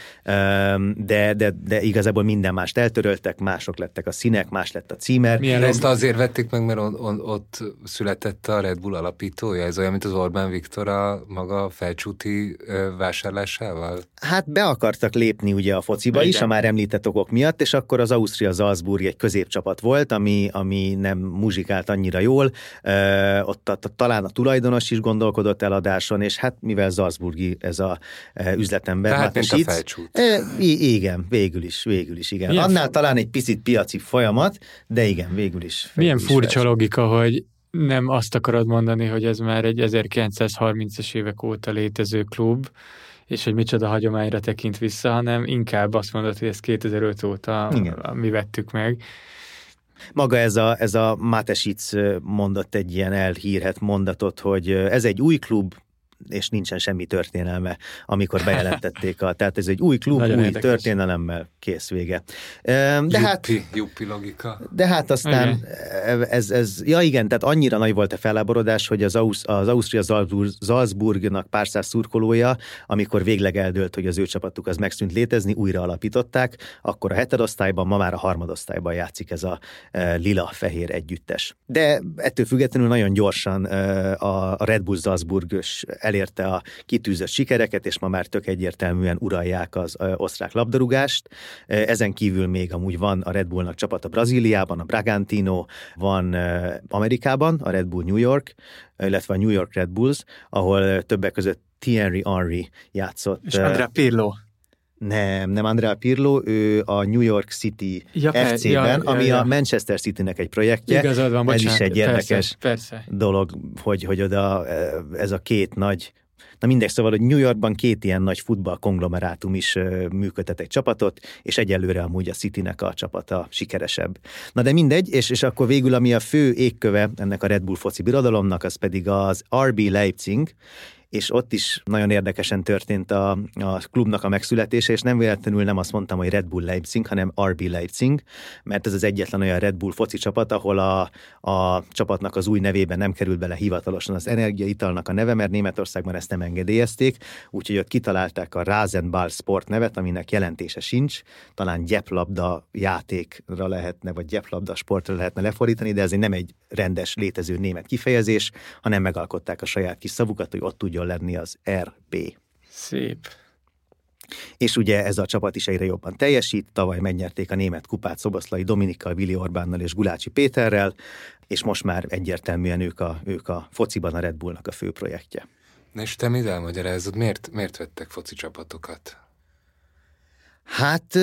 de, de, de igazából minden mást eltöröltek, mások lettek a színek, más lett a címer. Milyen ezt azért vették meg, mert on, on, ott született a Red Bull alapítója? Ez olyan, mint az Orbán Viktor a maga felcsúti vásárlásával? Hát be akartak lépni ugye a fociba Igen. is, a már említett okok miatt, és akkor az Ausztria Salzburg egy középcsapat volt, ami, ami nem muzsikált annyira jól, ott a, talán a tulajdonos is gondolkodott eladáson, és hát mivel Salzburgi ez a üzletember, Tehát, mint a felcsút. I- igen, végül is, végül is, igen. Milyen Annál fu- talán egy picit piaci folyamat, de igen, végül is. Végül Milyen is furcsa felső. logika, hogy nem azt akarod mondani, hogy ez már egy 1930-as évek óta létező klub, és hogy micsoda hagyományra tekint vissza, hanem inkább azt mondod, hogy ez 2005 óta Igen. mi vettük meg. Maga ez a, ez a Matesic mondott egy ilyen elhírhet mondatot, hogy ez egy új klub, és nincsen semmi történelme, amikor bejelentették a, tehát ez egy új klub, Nagyon új érdekes. történelemmel, kész vége. De juppi, hát, juppi logika. De hát aztán okay. ez, ez, ja igen, tehát annyira nagy volt a feláborodás, hogy az, Ausz, az Ausztria Salzburgnak pár száz szurkolója, amikor végleg eldőlt, hogy az ő csapatuk az megszűnt létezni, újra alapították, akkor a hetedosztályban, ma már a harmadosztályban játszik ez a lila-fehér együttes. De ettől függetlenül nagyon gyorsan a Red Bull Salzburg elérte a kitűzött sikereket, és ma már tök egyértelműen uralják az osztrák labdarúgást. Ezen kívül még amúgy van a Red Bullnak csapata Brazíliában, a Bragantino, van Amerikában, a Red Bull New York, illetve a New York Red Bulls, ahol többek között Thierry Henry játszott. És Andrea Pirlo. Nem, nem Andrea Pirlo, ő a New York City ja, FC-ben, ja, ja, ami ja. a Manchester City-nek egy projektje. Igazad van, bocsánat, Ez is egy érdekes persze, persze. dolog, hogy, hogy oda ez a két nagy Na mindegy, szóval, hogy New Yorkban két ilyen nagy futball konglomerátum is működtet egy csapatot, és egyelőre amúgy a Citynek a csapata sikeresebb. Na de mindegy, és, és akkor végül, ami a fő égköve ennek a Red Bull foci birodalomnak, az pedig az RB Leipzig, és ott is nagyon érdekesen történt a, a klubnak a megszületése, és nem véletlenül nem azt mondtam, hogy Red Bull Leipzig, hanem RB Leipzig, mert ez az egyetlen olyan Red Bull foci csapat, ahol a, a csapatnak az új nevében nem került bele hivatalosan az energiaitalnak a neve, mert Németországban ezt nem engedélyezték, úgyhogy ott kitalálták a Rasenball Sport nevet, aminek jelentése sincs, talán gyeplabda játékra lehetne, vagy gyeplabda sportra lehetne lefordítani, de ez nem egy rendes létező német kifejezés, hanem megalkották a saját kis szavukat, hogy ott tudjon lenni az RB. Szép. És ugye ez a csapat is egyre jobban teljesít, tavaly megnyerték a német kupát Szoboszlai Dominikkal, Vili Orbánnal és Gulácsi Péterrel, és most már egyértelműen ők a, ők a fociban a Red Bullnak a fő projektje. Na és te mit elmagyarázod, miért, miért vettek foci csapatokat? Hát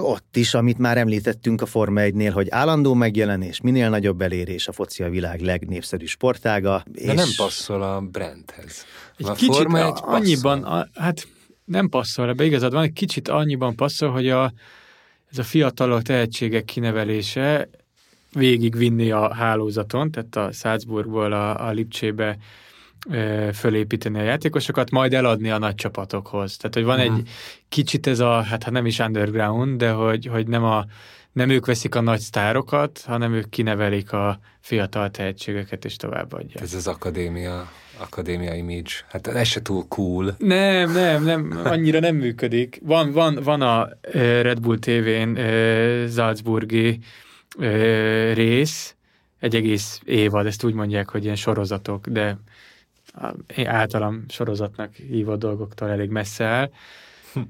ott is, amit már említettünk a Forma 1-nél, hogy állandó megjelenés, minél nagyobb elérés a foci a világ legnépszerűbb sportága. De és... nem passzol a brandhez. Egy a kicsit Forma 1 annyiban, a, hát nem passzol ebbe, igazad van, egy kicsit annyiban passzol, hogy a, ez a fiatalok tehetségek kinevelése végigvinni a hálózaton, tehát a Salzburgból a, a Lipcsébe fölépíteni a játékosokat, majd eladni a nagy csapatokhoz. Tehát, hogy van uh-huh. egy kicsit ez a, hát ha nem is underground, de hogy, hogy nem, a, nem ők veszik a nagy sztárokat, hanem ők kinevelik a fiatal tehetségeket és továbbadják. Ez az akadémia, akadémia image. Hát ez se túl cool. Nem, nem, nem, annyira nem működik. Van, van, van a Red Bull TV-n Salzburgi rész, egy egész évad, ezt úgy mondják, hogy ilyen sorozatok, de általam sorozatnak hívott dolgoktól elég messze áll. Hm.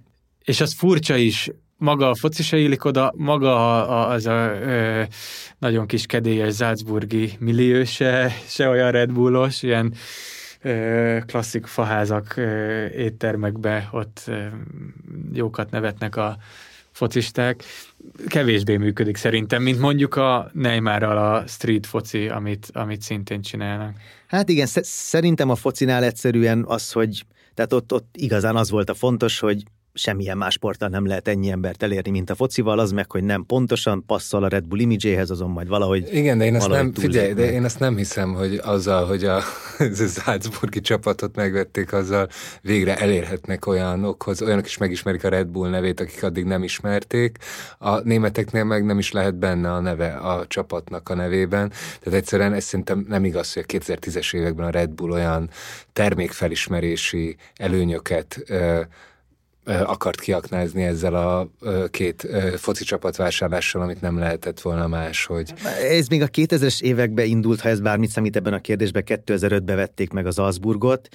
És az furcsa is, maga a foci se illik oda, maga a, az a ö, nagyon kis kedélyes Salzburgi millió se, se olyan Red Bullos, ilyen ö, klasszik faházak ö, éttermekbe, ott ö, jókat nevetnek a focisták, kevésbé működik szerintem, mint mondjuk a Neymarral a street foci, amit, amit szintén csinálnak. Hát igen, szerintem a focinál egyszerűen az, hogy tehát ott, ott igazán az volt a fontos, hogy semmilyen más sporttal nem lehet ennyi embert elérni, mint a focival, az meg, hogy nem pontosan passzol a Red Bull imidzséhez, azon majd valahogy Igen, de én ezt nem, figyelj, de én ezt nem hiszem, hogy azzal, hogy a, (laughs) Salzburgi csapatot megvették, azzal végre elérhetnek olyanokhoz, olyanok is megismerik a Red Bull nevét, akik addig nem ismerték. A németeknél meg nem is lehet benne a neve a csapatnak a nevében. Tehát egyszerűen ez szerintem nem igaz, hogy a 2010-es években a Red Bull olyan termékfelismerési előnyöket akart kiaknázni ezzel a két foci csapat vásárlással, amit nem lehetett volna más, hogy... Ez még a 2000-es években indult, ha ez bármit számít ebben a kérdésben, 2005-ben vették meg az Alsburgot.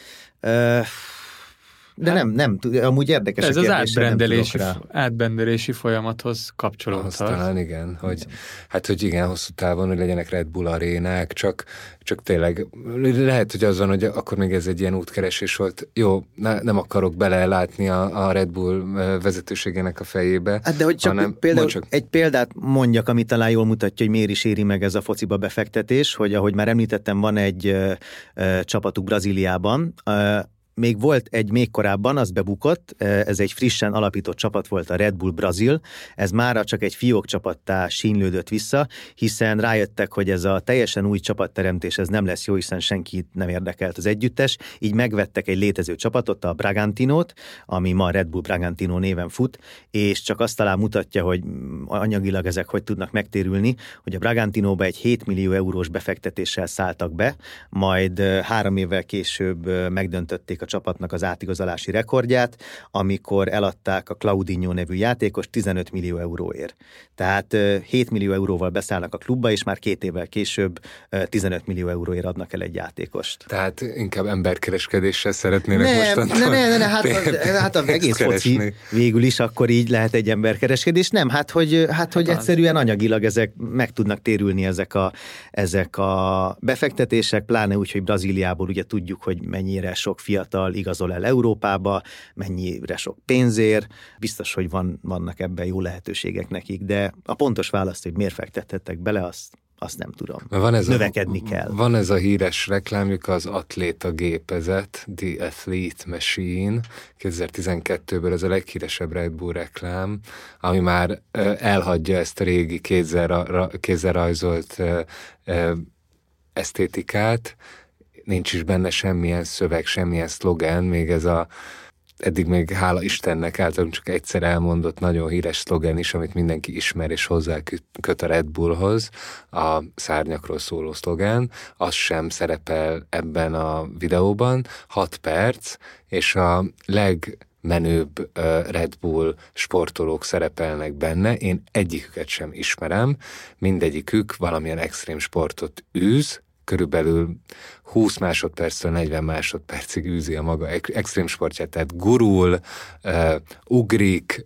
De hát, nem, nem, amúgy érdekes Ez az átbrendelési, átbrendelési folyamathoz kapcsolódhat. Talán igen, hogy, hát hogy igen, hosszú távon, hogy legyenek Red Bull arénák, csak, csak tényleg lehet, hogy az van, hogy akkor még ez egy ilyen útkeresés volt. Jó, ne, nem akarok belelátni a, a Red Bull vezetőségének a fejébe. Hát de hogy csak, hanem, például csak... egy példát mondjak, ami talán jól mutatja, hogy miért is éri meg ez a fociba befektetés, hogy ahogy már említettem, van egy ö, ö, csapatuk Brazíliában, ö, még volt egy még korábban, az bebukott, ez egy frissen alapított csapat volt a Red Bull Brazil, ez mára csak egy fiók csapattá sínlődött vissza, hiszen rájöttek, hogy ez a teljesen új csapatteremtés ez nem lesz jó, hiszen senkit nem érdekelt az együttes, így megvettek egy létező csapatot, a Bragantinót, ami ma Red Bull Bragantino néven fut, és csak azt talán mutatja, hogy anyagilag ezek hogy tudnak megtérülni, hogy a Bragantinóba egy 7 millió eurós befektetéssel szálltak be, majd három évvel később megdöntötték a csapatnak az átigazolási rekordját, amikor eladták a Claudinho nevű játékos 15 millió euróért. Tehát 7 millió euróval beszállnak a klubba, és már két évvel később 15 millió euróért adnak el egy játékost. Tehát inkább emberkereskedéssel szeretnének ne, mostantól ne, ne, ne, ne, hát, hát az egész keresni. foci végül is akkor így lehet egy emberkereskedés. Nem, hát hogy, hát, hogy hát egyszerűen anyagilag ezek meg tudnak térülni ezek a, ezek a befektetések, pláne úgy, hogy Brazíliából ugye tudjuk, hogy mennyire sok fiatal igazol el Európába, mennyire sok pénzért, biztos, hogy van, vannak ebben jó lehetőségek nekik, de a pontos választ, hogy miért fektethettek bele, azt azt nem tudom. Van ez Növekedni a, kell. Van ez a híres reklámjuk, az atléta gépezet, The Athlete Machine, 2012-ből ez a leghíresebb Red Bull reklám, ami már elhagyja ezt a régi kézzel, kézzel rajzolt esztétikát, nincs is benne semmilyen szöveg, semmilyen szlogen, még ez a eddig még hála Istennek általunk csak egyszer elmondott nagyon híres szlogen is, amit mindenki ismer és hozzá köt a Red Bullhoz, a szárnyakról szóló szlogen, az sem szerepel ebben a videóban, 6 perc, és a leg menőbb Red Bull sportolók szerepelnek benne, én egyiküket sem ismerem, mindegyikük valamilyen extrém sportot űz, körülbelül 20 másodperctől 40 másodpercig űzi a maga extrém sportját, tehát gurul, ugrik,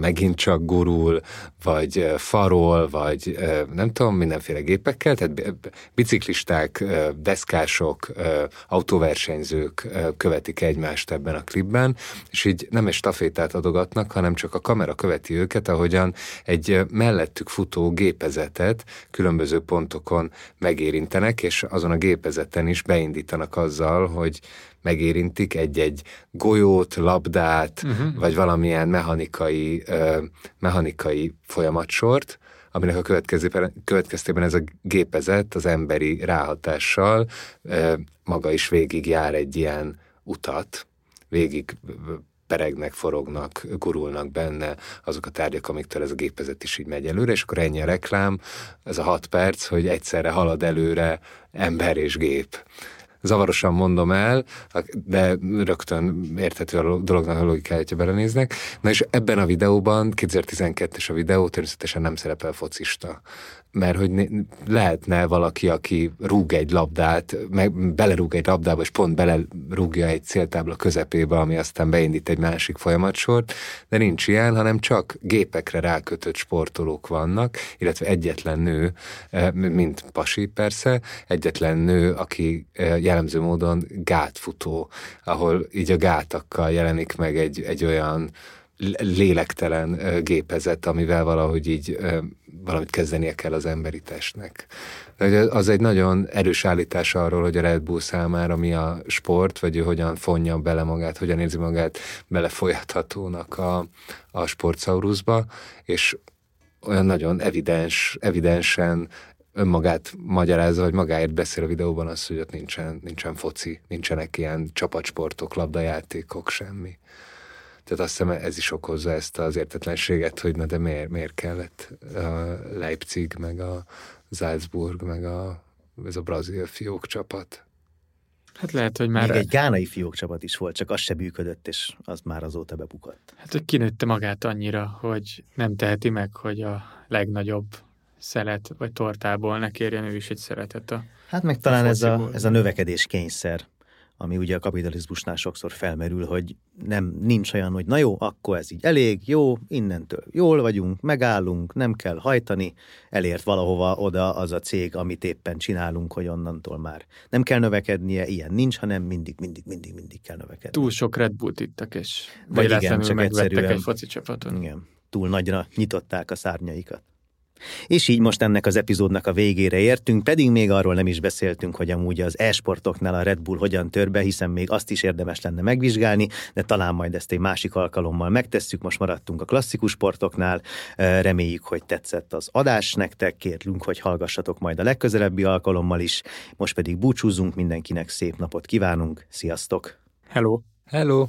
megint csak gurul, vagy farol, vagy nem tudom, mindenféle gépekkel, tehát biciklisták, deszkások, autóversenyzők követik egymást ebben a klipben, és így nem egy stafétát adogatnak, hanem csak a kamera követi őket, ahogyan egy mellettük futó gépezetet különböző pontokon megérintenek, és azon a gépezeten is beindítanak azzal, hogy megérintik egy-egy golyót, labdát, uh-huh. vagy valamilyen mechanikai, uh, mechanikai folyamatsort, aminek a következtében ez a gépezet az emberi ráhatással uh, maga is végig jár egy ilyen utat, végig peregnek, forognak, gurulnak benne azok a tárgyak, amiktől ez a gépezet is így megy előre, és akkor ennyi a reklám, ez a hat perc, hogy egyszerre halad előre ember és gép zavarosan mondom el, de rögtön érthető a dolognak a logikája, hogyha belenéznek. Na és ebben a videóban, 2012-es a videó, természetesen nem szerepel focista mert hogy lehetne valaki, aki rúg egy labdát, meg belerúg egy labdába, és pont belerúgja egy céltábla közepébe, ami aztán beindít egy másik folyamatsort, de nincs ilyen, hanem csak gépekre rákötött sportolók vannak, illetve egyetlen nő, eh, mint Pasi persze, egyetlen nő, aki eh, jellemző módon gátfutó, ahol így a gátakkal jelenik meg egy, egy olyan lélektelen gépezet, amivel valahogy így valamit kezdenie kell az emberi testnek. Az egy nagyon erős állítás arról, hogy a Red Bull számára mi a sport, vagy ő hogyan fonja bele magát, hogyan érzi magát belefolyathatónak a, a sportszauruszba, és olyan nagyon evidens, evidensen önmagát magyarázza, vagy magáért beszél a videóban az, hogy ott nincsen, nincsen foci, nincsenek ilyen csapatsportok, labdajátékok, semmi. Tehát azt hiszem ez is okozza ezt az értetlenséget, hogy na de miért, miért kellett a Leipzig, meg a Salzburg, meg a, ez a brazil fiók csapat. Hát lehet, hogy már... Még egy gánai fiók csapat is volt, csak az se működött, és az már azóta bebukott. Hát, hogy kinőtte magát annyira, hogy nem teheti meg, hogy a legnagyobb szelet vagy tortából ne kérjen ő is egy szeretet a Hát meg talán ez a, ez a növekedés kényszer ami ugye a kapitalizmusnál sokszor felmerül, hogy nem nincs olyan, hogy na jó, akkor ez így elég, jó, innentől jól vagyunk, megállunk, nem kell hajtani, elért valahova oda az a cég, amit éppen csinálunk, hogy onnantól már nem kell növekednie, ilyen nincs, hanem mindig, mindig, mindig, mindig kell növekedni. Túl sok Red Bullt ittak, és Vagy igen, csak egyszerűen, egy foci csapaton. Igen, túl nagyra nyitották a szárnyaikat. És így most ennek az epizódnak a végére értünk, pedig még arról nem is beszéltünk, hogy amúgy az e-sportoknál a Red Bull hogyan tör be, hiszen még azt is érdemes lenne megvizsgálni, de talán majd ezt egy másik alkalommal megtesszük. Most maradtunk a klasszikus sportoknál. Reméljük, hogy tetszett az adás nektek, kérlünk, hogy hallgassatok majd a legközelebbi alkalommal is. Most pedig búcsúzunk, mindenkinek szép napot kívánunk. Sziasztok! Hello! Hello!